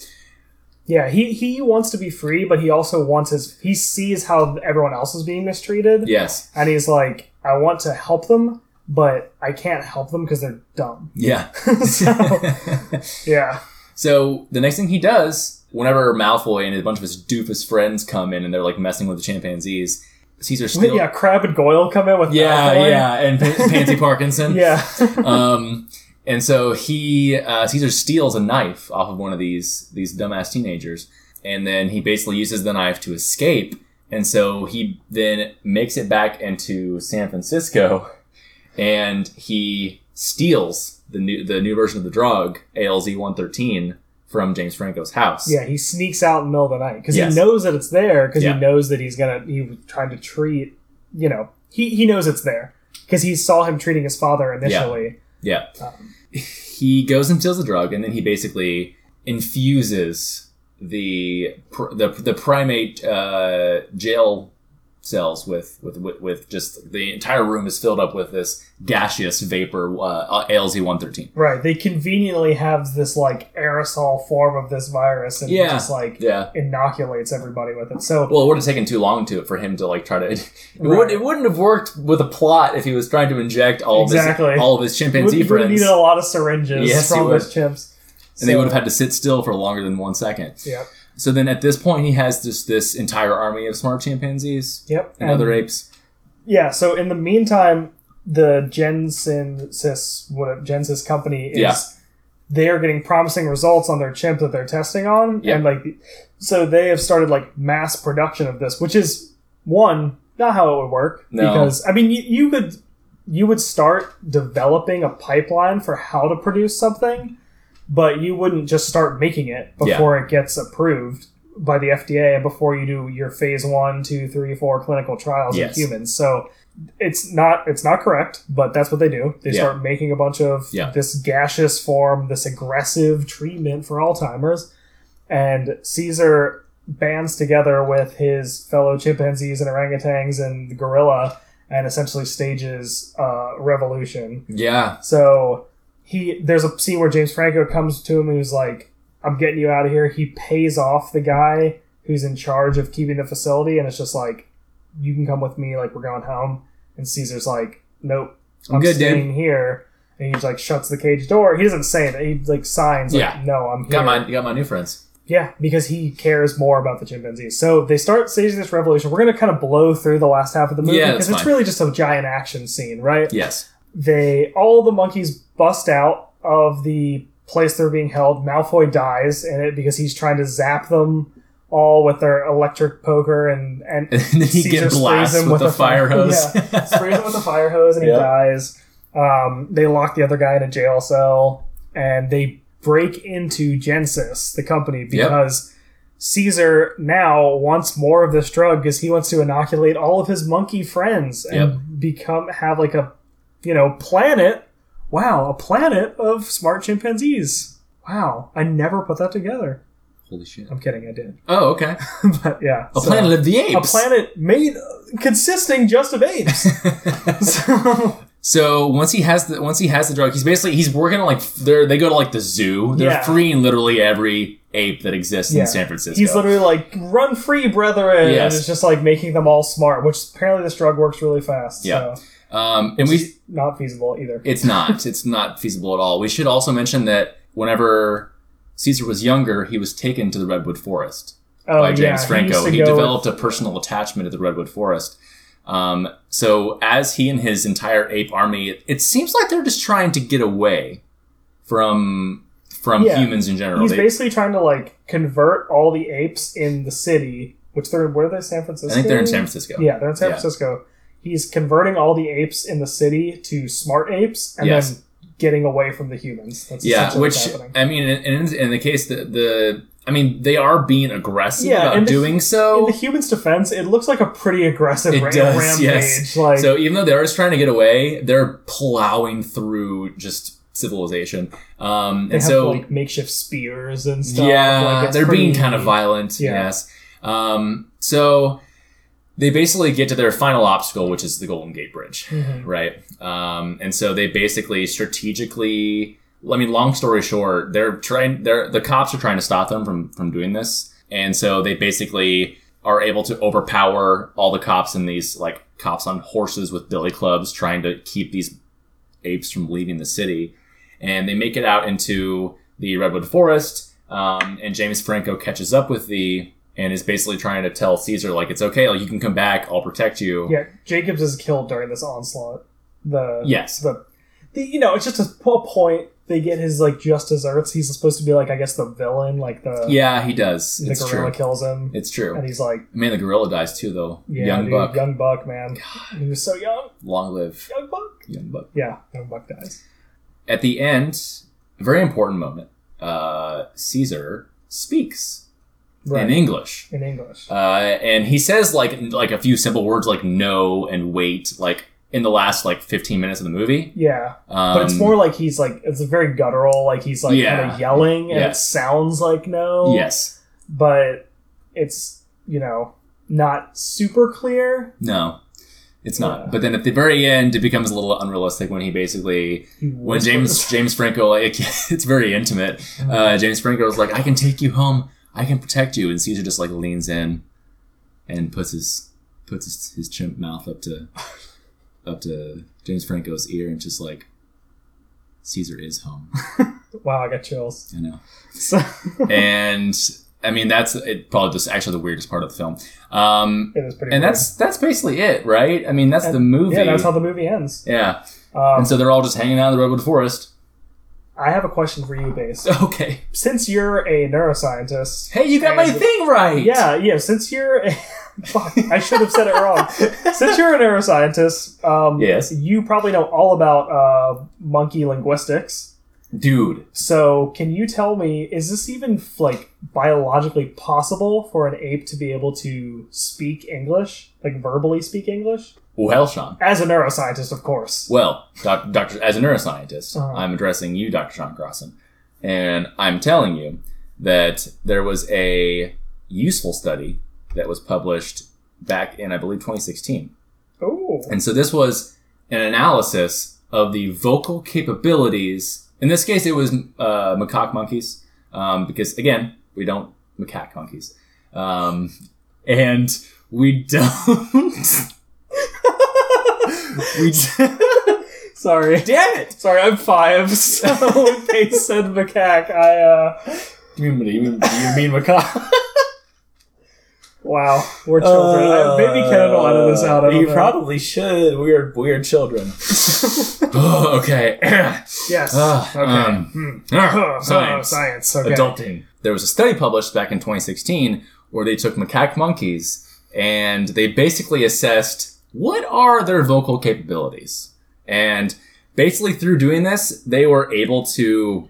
Yeah, he he wants to be free, but he also wants his. He sees how everyone else is being mistreated, Yes. and he's like, I want to help them, but I can't help them because they're dumb. Yeah. so, yeah, So the next thing he does, whenever Malfoy and a bunch of his doofus friends come in and they're like messing with the chimpanzees, Caesar still. yeah. Crabbe and Goyle come in with Yeah, Malfoy. yeah, and P- Pansy Parkinson. yeah. Um, and so he uh, Caesar steals a knife off of one of these these dumbass teenagers, and then he basically uses the knife to escape. And so he then makes it back into San Francisco, and he steals the new the new version of the drug ALZ one thirteen from James Franco's house. Yeah, he sneaks out in the middle of the night because Yes. he knows that it's there because Yeah. he knows that he's gonna he was trying to treat you know he he knows it's there because he saw him treating his father initially. Yeah. Um, he goes and steals the drug, and then he basically infuses the the the primate uh, jail cells with, with with with just the entire room is filled up with this gaseous vapor uh, ALZ one thirteen. Right, they conveniently have this like aerosol form of this virus and Yeah. just like Yeah. inoculates everybody with it. So Well, it would have taken too long to for him to like try to. It, would, it wouldn't have worked with a plot if he was trying to inject all Exactly. of his all of his he would, chimpanzee he friends, needed a lot of syringes Yes, from those chimps. and they would have had to sit still for longer than one second. Yep. So then at this point, he has just this entire army of smart chimpanzees Yep. and other apes. Yeah, so in the meantime, the Gen-Sys what Gen-Sys company is Yeah. they are getting promising results on their chimp that they're testing on. Yeah. And like so they have started like mass production of this, which is one, not how it would work. No. Because I mean you, you could you would start developing a pipeline for how to produce something, but you wouldn't just start making it Yeah. before it gets approved by the FDA before you do your phase one, two, three, four clinical trials Yes. in humans. So it's not it's not correct, but that's what they do. They Yeah. start making a bunch of Yeah. this gaseous form, this aggressive treatment for Alzheimer's, and Caesar bands together with his fellow chimpanzees and orangutans and the gorilla, and essentially stages a revolution. Yeah, So he there's a scene where James Franco comes to him and he's like, "I'm getting you out of here." He pays off the guy who's in charge of keeping the facility, and it's just like, "You can come with me. Like we're going home." And Caesar's like, "Nope, I'm I'm, good, dude. staying here." And he's like shuts the cage door. He doesn't say it. He like signs, like, Yeah. "No, I'm here." got my got my new friends. Yeah, because he cares more about the chimpanzees. So they start staging this revolution. We're gonna kind of blow through the last half of the movie Yeah, because it's fine. really just a giant action scene, right? Yes, they all the monkeys bust out of the place they're being held. Malfoy dies in it because he's trying to zap them all with their electric poker and and, and then he Caesar get sprays blasted him with, with a fire fire- hose. yeah, sprays him with a fire hose and he dies. Um, they lock the other guy in a jail cell and they break into Genesis, the company, because Caesar now wants more of this drug because he wants to inoculate all of his monkey friends and Yep. become have like a you know planet. Wow, a planet of smart chimpanzees. Wow, I never put that together. Holy shit! I'm kidding, I did, Oh, okay. but yeah, A so- planet of the apes. a planet made consisting just of apes. so, So once he has the once he has the drug, he's basically he's working on like they're they go to like the zoo. They're Yeah. freeing literally every ape that exists Yeah. in San Francisco. he's literally like, "Run free, brethren!" Yes. and it's just like making them all smart. Which apparently this drug works really fast. Yeah. so, um, and we not feasible either. it's not it's not feasible at all. We should also mention that whenever Caesar was younger, he was taken to the redwood forest oh, by James yeah, Franco. to He, developed with- a personal attachment to the redwood forest. Um, so as he and his entire ape army, it, it seems like they're just trying to get away from from Yeah. humans in general. He's They- basically trying to like convert all the apes in the city, which they're where are they? San Francisco. I think they're in San Francisco. Yeah, they're in San Yeah. Francisco. He's converting all the apes in the city to smart apes, and Yes. then getting away from the humans. That's Yeah, which happening. I mean, in, in, the case the, the I mean, they are being aggressive Yeah, about the- doing so. In the humans' defense, it looks like a pretty aggressive It ra- does, rampage. yes. Like, so even though they're just trying to get away, they're plowing through just civilization. Um, and have so like makeshift spears and stuff. yeah, like, they're being kind of violent. Yeah. Yes. Um, so they basically get to their final obstacle, which is the Golden Gate Bridge, Mhm. right? Um, and so they basically strategically I mean, long story short, they're trying. They're the cops are trying to stop them from from doing this, and so they basically are able to overpower all the cops and these like cops on horses with billy clubs, trying to keep these apes from leaving the city. And they make it out into the redwood forest, um, and James Franco catches up with the and is basically trying to tell Caesar like it's okay, like you can come back, I'll protect you. Yeah, Jacobs is killed during this onslaught. The Yes. the, the you know it's just a point. They get his like just desserts. He's supposed to be like I guess the villain, like the Yeah, he does. the It's gorilla true. kills him, It's true. and he's like Man, the gorilla dies too, though. yeah, young dude, buck, young buck, man. He was so young, long live young buck. young buck. Yeah, young buck dies. At the end, a very important moment. Uh, Caesar speaks Right in English, in English. uh, and he says like like a few simple words like no and wait, like in the last like fifteen minutes of the movie. yeah, Um, but it's more like he's like it's a very guttural. Like he's like Yeah. kind of yelling, and it sounds like no. yes, but it's you know not super clear. no. It's Yeah. not. But then at the very end, it becomes a little unrealistic when he basically He when. James James Franco like it's very intimate. Uh, James Franco is like, I can take you home, I can protect you, and Caesar just like leans in and puts his puts his, his chimp mouth up to up to James Franco's ear and just like Caesar is home. wow, I got chills. I know, So, and I mean that's it, probably just actually the weirdest part of the film. Um, it is pretty. and weird. that's that's basically it, right? I mean that's the movie. yeah, that's how the movie ends. yeah. Um, and so they're all just hanging out in the redwood forest. I have a question for you, Pace. Okay. Since you're a neuroscientist, Hey, you got my thing right. yeah, yeah. Since you're, a, fuck, I should have said it wrong. Since you're a neuroscientist, um, Yes. you probably know all about uh, monkey linguistics. Dude, So, can you tell me, is this even like biologically possible for an ape to be able to speak English, like verbally speak English? Well, Sean. As a neuroscientist, of course. Well, doc, doctor, as a neuroscientist, Uh-huh. I'm addressing you, Dr. Sean Crossan, and I'm telling you that there was a useful study that was published back in, I believe, 2016. Oh, And so this was an analysis of the vocal capabilities. In this case, it was uh, macaque monkeys, um, because again, we don't macaque monkeys, um, and we don't. We d- sorry. damn it! Sorry, I'm five, so when they said macaque, I, uh, You mean you mean, you mean macaque? wow, we're children. I, maybe Ken will edit this out. I don't You know. probably should. We're we're children. oh, okay. Yes. Ah, okay. um, Hmm. ah, Oh, science. science. Okay. Adulting. There was a study published back in 2016 where they took macaque monkeys and they basically assessed what are their vocal capabilities. And basically through doing this, they were able to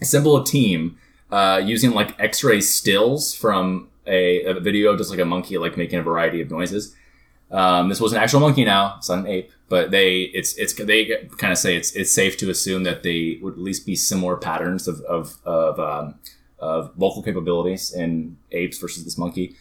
assemble a team uh, using like X-ray stills from a, a video of just like a monkey like making a variety of noises. Um, this was an actual monkey now, it's not an ape, but they it's it's they kind of say it's it's safe to assume that they would at least be similar patterns of of of, um, of vocal capabilities in apes versus this monkey,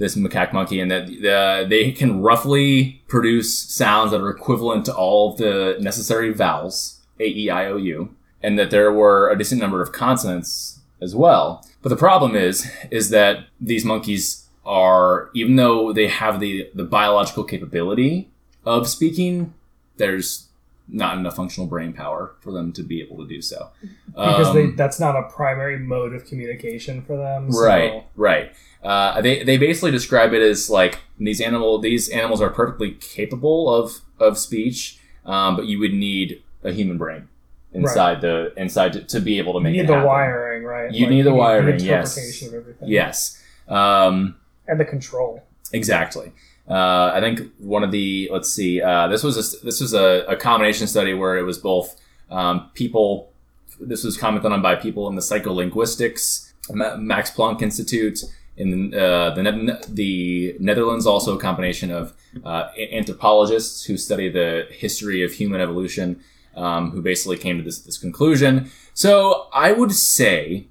this macaque monkey, and that uh, they can roughly produce sounds that are equivalent to all of the necessary vowels a e i o u, and that there were a decent number of consonants as well. But the problem is is that these monkeys are even though they have the the biological capability of speaking, there's not enough functional brain power for them to be able to do so. because they, Um, that's not a primary mode of communication for them. so- right, right. Uh, they they basically describe it as like these animal these animals are perfectly capable of of speech, um, but you would need a human brain inside the inside to, to be able to You make need it the happen. wiring, right? You need the wiring, yes. interpretation of everything. Yes. Um, and the control. Exactly. Uh, I think one of the let's see. Uh, this was a, this was a, a combination study where it was both um, people. This was commented on by people in the psycholinguistics Max Planck Institute in uh, the Ne- the Netherlands. Also, a combination of uh, anthropologists who study the history of human evolution, um, who basically came to this this conclusion. So, I would say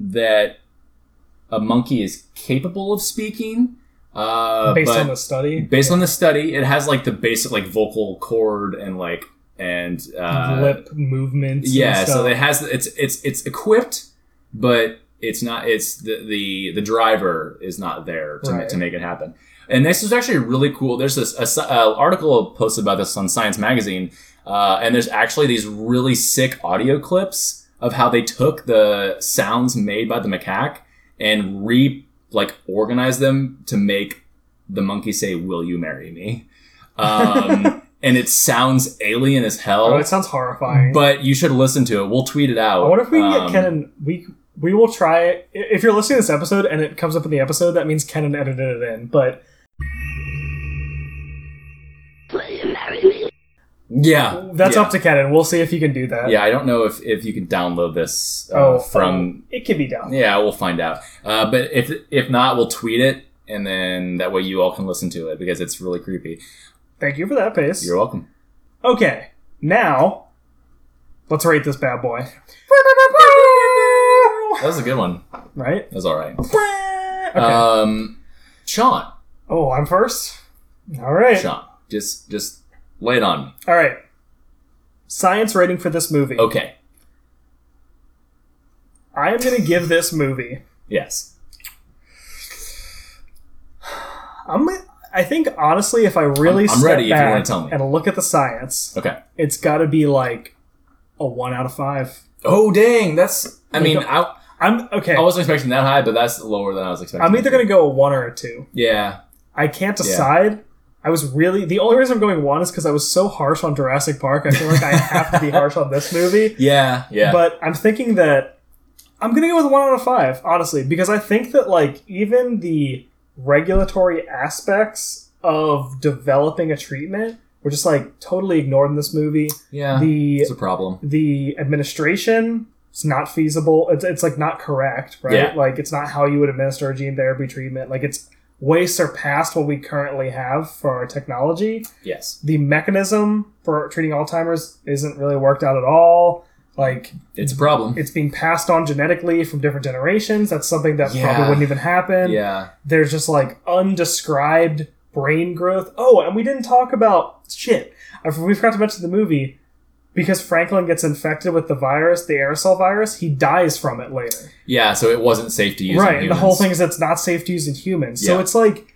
that a monkey is capable of speaking. Uh, Based on the study. based on the study, it has like the basic like vocal cord and like and uh, lip movements. and yeah, so it has it's it's it's equipped, but it's not. It's the the the driver is not there to, Right. to make it happen. And this is actually really cool. There's this a, uh, article posted about this on Science Magazine, uh, and there's actually these really sick audio clips of how they took the sounds made by the macaque and re like organize them to make the monkey say, "Will you marry me?" Um, and it sounds alien as hell. Oh, it sounds horrifying. But you should listen to it. We'll tweet it out. I wonder if we Um, get Kenan. We we will try. it. If you're listening to this episode and it comes up in the episode, that means Kenan edited it in. But Yeah, that's yeah. up to Kenan. We'll see if he can do that. Yeah, I don't know if, if you can download this uh, Oh, from. oh, it can be done. Yeah, we'll find out. Uh, but if if not, we'll tweet it, and then that way you all can listen to it because it's really creepy. Thank you for that, Pace. You're welcome. Okay, now let's rate this bad boy. That was a good one. Right? That was all right. Okay. Um, Sean, oh, I'm first. All right. Sean, just just lay it on me. All right. Science rating for this movie. Okay. I am going to give this movie. Yes. I'm. I think honestly, if I really I'm- I'm step ready if you back wanna tell me. and look at the science, Okay. it's got to be like a one out of five. Oh dang, that's. I mean, I I'm okay. I wasn't expecting that high, but that's lower than I was expecting. I'm either going to go a one or a two. Yeah. I can't decide. I was really the only reason I'm going one is because I was so harsh on Jurassic Park. I feel like I have to be harsh on this movie. Yeah. Yeah. But I'm thinking that I'm gonna go with one out of five, honestly, because I think that like even the regulatory aspects of developing a treatment were just like totally ignored in this movie. yeah. The it's a problem. the administration it's not feasible. It's, it's like not correct, right? Yeah. Like it's not how you would administer a gene therapy treatment. Like it's way surpassed what we currently have for our technology. Yes. The mechanism for treating Alzheimer's isn't really worked out at all. Like It's a problem. it's being passed on genetically from different generations. That's something that Yeah. probably wouldn't even happen. Yeah. There's just like undescribed brain growth. Oh, and we didn't talk about shit. I- We forgot to mention the movie because Franklin gets infected with the virus, the aerosol virus. He dies from it later. Yeah. So it wasn't safe to use. in right. And the whole thing is that it's not safe to use in humans. So Yeah. it's like,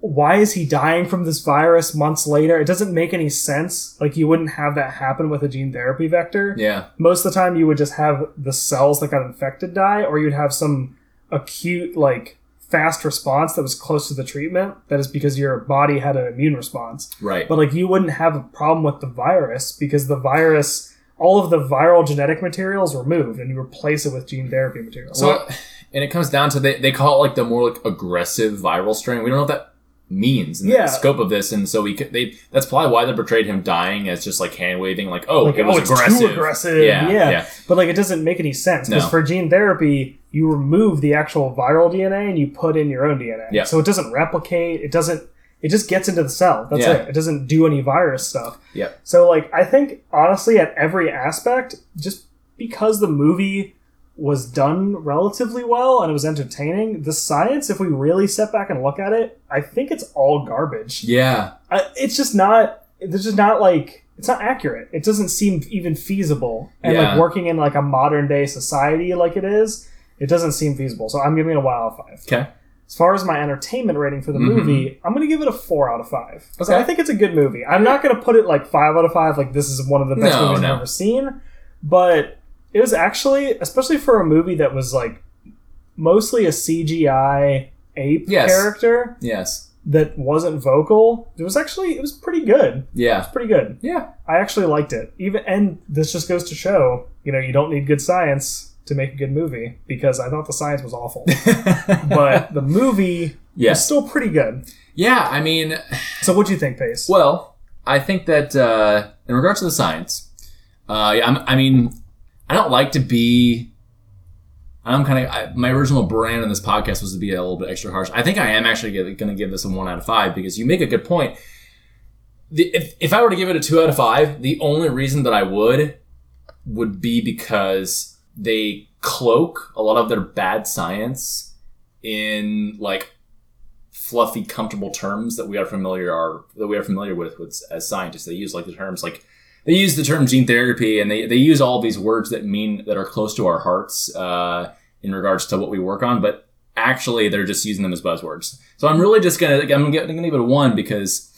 why is he dying from this virus months later? It doesn't make any sense. Like you wouldn't have that happen with a gene therapy vector Yeah. most of the time you would just have the cells that got infected die or you'd have some acute like fast response that was close to the treatment that is because your body had an immune response Right. but like you wouldn't have a problem with the virus because the virus all of the viral genetic material is removed and you replace it with gene therapy material so well, and it comes down to they, they call it like the more like aggressive viral strain. We don't know what that means in Yeah. the scope of this, and so we could, they that's probably why they portrayed him dying as just like hand waving, like oh like it was oh aggressive. too aggressive Yeah, yeah, yeah. but like it doesn't make any sense because No. for gene therapy you remove the actual viral dna and you put in your own dna Yeah. so it doesn't replicate it doesn't it just gets into the cell that's Yeah. it it doesn't do any virus stuff Yep. so like i think honestly at every aspect just because the movie was done relatively well and it was entertaining the science if we really step back and look at it i think it's all garbage Yeah. I, it's just not it's just not like it's not accurate it doesn't seem even feasible and Yeah. like working in like a modern day society like it is it doesn't seem feasible so i'm giving it a out of five Okay. as far as my entertainment rating for the Mhm. movie i'm gonna give it a four out of five Okay. i think it's a good movie i'm not gonna put it like five out of five like this is one of the best No, movies no. i've ever seen but it was actually especially for a movie that was like mostly a cgi ape Yes. character Yes. that wasn't vocal it was actually it was pretty good Yeah. It's pretty good. Yeah. I actually liked it. Even and this just goes to show, you know, you don't need good science to make a good movie because I thought the science was awful, but the movie Yeah. was still pretty good. Yeah. I mean, So what do you think, Pace? Well, I think that uh, in regards to the science, uh, I mean, I don't like to be. I'm kind of my original brand in this podcast was to be a little bit extra harsh. I think I am actually going to give this a one out of five because you make a good point. The, if, if I were to give it a two out of five, the only reason that I would would be because they cloak a lot of their bad science in like fluffy, comfortable terms that we are familiar are that we are familiar with, with as scientists. They use like the terms like they use the term gene therapy and they, they use all these words that mean that are close to our hearts uh, in regards to what we work on, but actually they're just using them as buzzwords. So I'm really just gonna I'm gonna, I'm gonna give it a one because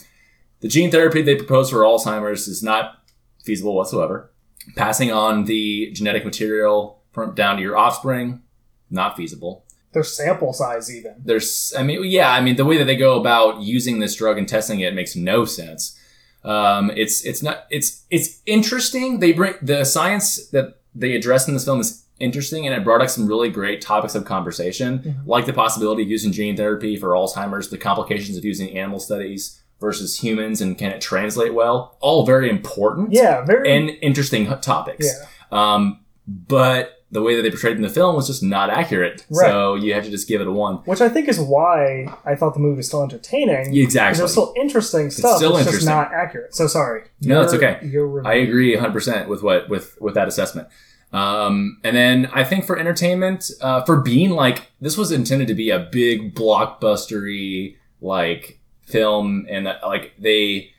the gene therapy they propose for Alzheimer's is not feasible whatsoever. Passing on the genetic material from down to your offspring, not feasible. Their sample size, even. There's, I mean, yeah, I mean, the way that they go about using this drug and testing it makes no sense. Um, it's it's not it's it's interesting. They bring the science that they address in this film is interesting, and it brought up some really great topics of conversation, like the possibility of using gene therapy for Alzheimer's, the complications of using animal studies versus humans, and can it translate well? All very important Yeah, very. and interesting topics. Yeah. Um, but the way that they portrayed it in the film was just not accurate. Right. So you have to just give it a one. which I think is why I thought the movie was still entertaining. Exactly. it was still interesting stuff. still it's interesting. just not accurate. So sorry. No, it's okay. I agree 100% with what with with that assessment. Um, and then I think for entertainment, uh, for being like this was intended to be a big blockbustery like film, and uh, like they,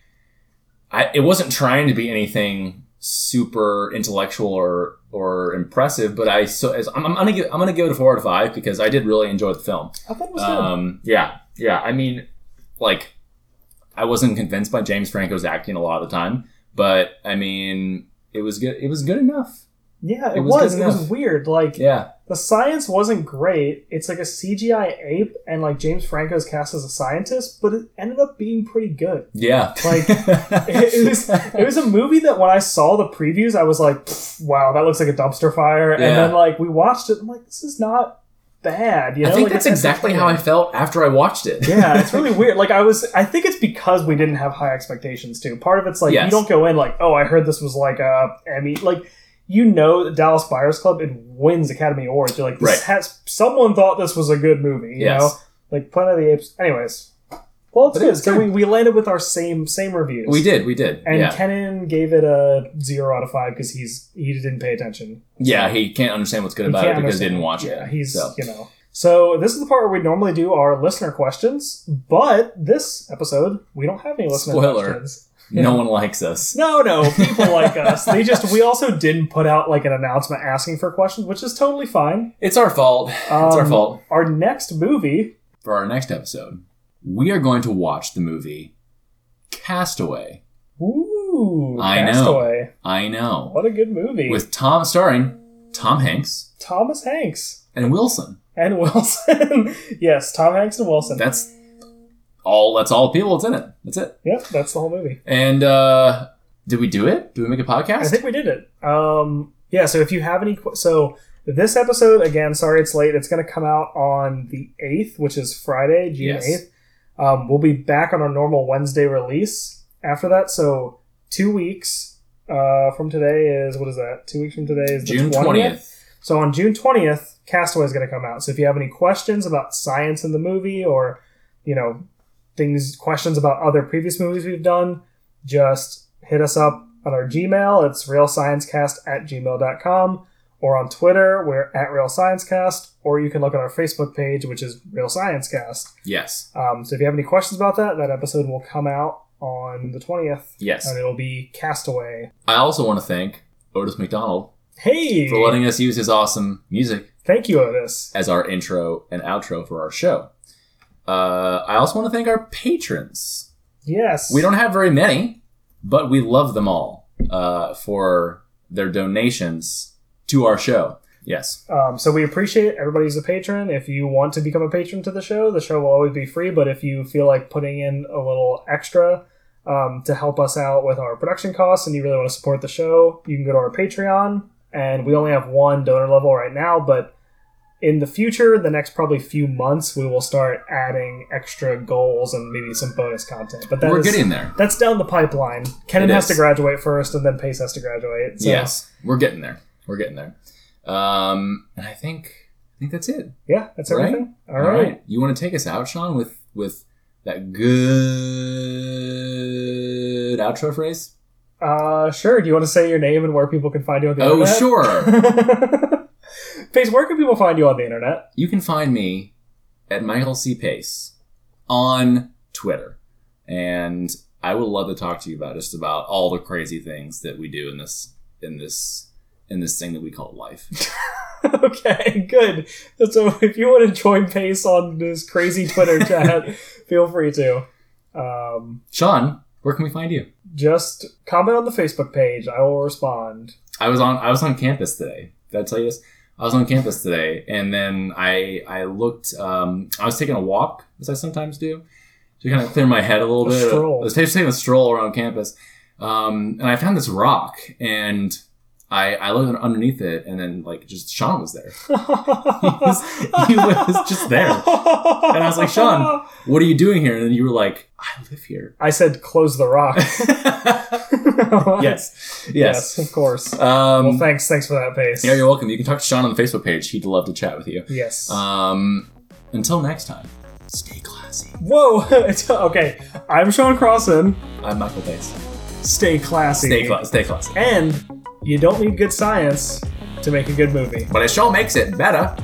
I, it wasn't trying to be anything super intellectual or or impressive. But I so as I'm, I'm gonna give I'm gonna give it a four out of five because I did really enjoy the film. I thought it was good. Um, yeah, yeah. I mean, like, I wasn't convinced by James Franco's acting a lot of the time, but I mean, it was good. It was good enough. yeah, it, it was was. good It was weird. Like Yeah, the science wasn't great. It's like a CGI ape, and like James Franco's cast as a scientist, but it ended up being pretty good. yeah. Like, It, it was it was a movie that when I saw the previews, I was like, "Wow, that looks like a dumpster fire." And then like we watched it, I'm like, "This is not bad." You know, I think Like, that's exactly how I felt after I watched it. yeah, it's really weird. Like I was, I think it's because we didn't have high expectations too. Part of it's like Yes. you don't go in like, oh, I heard this was like a Emmy. Like you know, the Dallas Buyers Club it wins Academy Awards. You're like, this Right. has someone thought this was a good movie. You Yes. know, like Planet of the Apes. Anyways, well, it's But good. So good. we, we landed with our same same reviews. we did, we did. And yeah, Kenan gave it a zero out of five because he's he didn't pay attention. yeah. He can't understand what's good about it because he didn't watch yeah, it. Yeah, he's so. you know. So this is the part where we normally do our listener questions, but this episode we don't have any listener Spoiler. questions. No one likes us. No, no, people like us. They just we also didn't put out like an announcement asking for questions, which is totally fine. It's our fault. it's our Um, fault. Our next movie, For our next episode, we are going to watch the movie Castaway. ooh, I know. Castaway. I know. What a good movie With Tom starring Tom Hanks Thomas Hanks and Wilson. and Wilson. yes, Tom Hanks and Wilson. That's all. That's all people that's in it. That's it. yep, that's the whole movie. And uh did we do it? Did we make a podcast? I think we did it. Um, yeah. So if you have any, qu- so this episode again, sorry it's late. It's going to come out on the eighth, which is Friday, June Yes. eighth. Um, we'll be back on our normal Wednesday release after that. So two weeks uh, from today is what is that? Two weeks from today is the June twentieth. So on June 20th, Castaway is going to come out. So if you have any questions about science in the movie or, you know, things, questions about other previous movies we've done, just hit us up on our Gmail. It's realsciencecast at gmail.com or on Twitter, we're at Real Sciencecast, or you can look at our Facebook page, which is Real Sciencecast. Yes. Um, so if you have any questions about that, that episode will come out on the 20th, Yes. and it'll be Castaway. I also want to thank Otis McDonald Hey! for letting us use his awesome music Thank you, Otis. as our intro and outro for our show. Uh, I also want to thank our patrons. Yes. We don't have very many, but we love them all uh, for their donations to our show. Yes. Um, so we appreciate everybody who's a patron. If you want to become a patron to the show, the show will always be free. But if you feel like putting in a little extra um, to help us out with our production costs and you really want to support the show, you can go to our Patreon. And we only have one donor level right now, but in the future, the next probably few months, we will start adding extra goals and maybe some bonus content. But that We're is- getting there. That's down the pipeline. Kenan has to graduate first, and then Pace has to graduate. So, Yes. We're getting there. We're getting there. Um, and I think I think that's it. yeah, that's Right? everything. All right. You want to take us out, Sean, with with that good outro phrase? Uh, sure. Do you want to say your name and where people can find you on the Oh, internet? sure. Pace, where can people find you on the internet? you can find me at Michael C. Pace on Twitter. And I would love to talk to you about just about all the crazy things that we do in this in this in this thing that we call life. okay, good. So if you want to join Pace on this crazy Twitter chat, feel free to. Um, Sean, where can we find you? just comment on the Facebook page. I will respond. I was on I was on campus today. Did I tell you this? I was on campus today, and then I I looked. Um, I was taking a walk, as I sometimes do, to kind of clear my head a little A bit. stroll. I was taking a stroll around campus, um, and I found this rock, and I I looked underneath it, and then like just Sean was there. he, was, he was just there, and I was like, Sean, what are you doing here? And then you were like, I live here. I said close the rock. yes, yes, yes. of course. Um, well, thanks, thanks for that, Pace. yeah, you're welcome. You can talk to Sean on the Facebook page. He'd love to chat with you. yes. Um, until next time, stay classy. Whoa. Okay, I'm Sean Crossan. I'm Michael Pace. Stay classy. Stay classy. Stay classy. And you don't need good science to make a good movie. But it sure makes it better.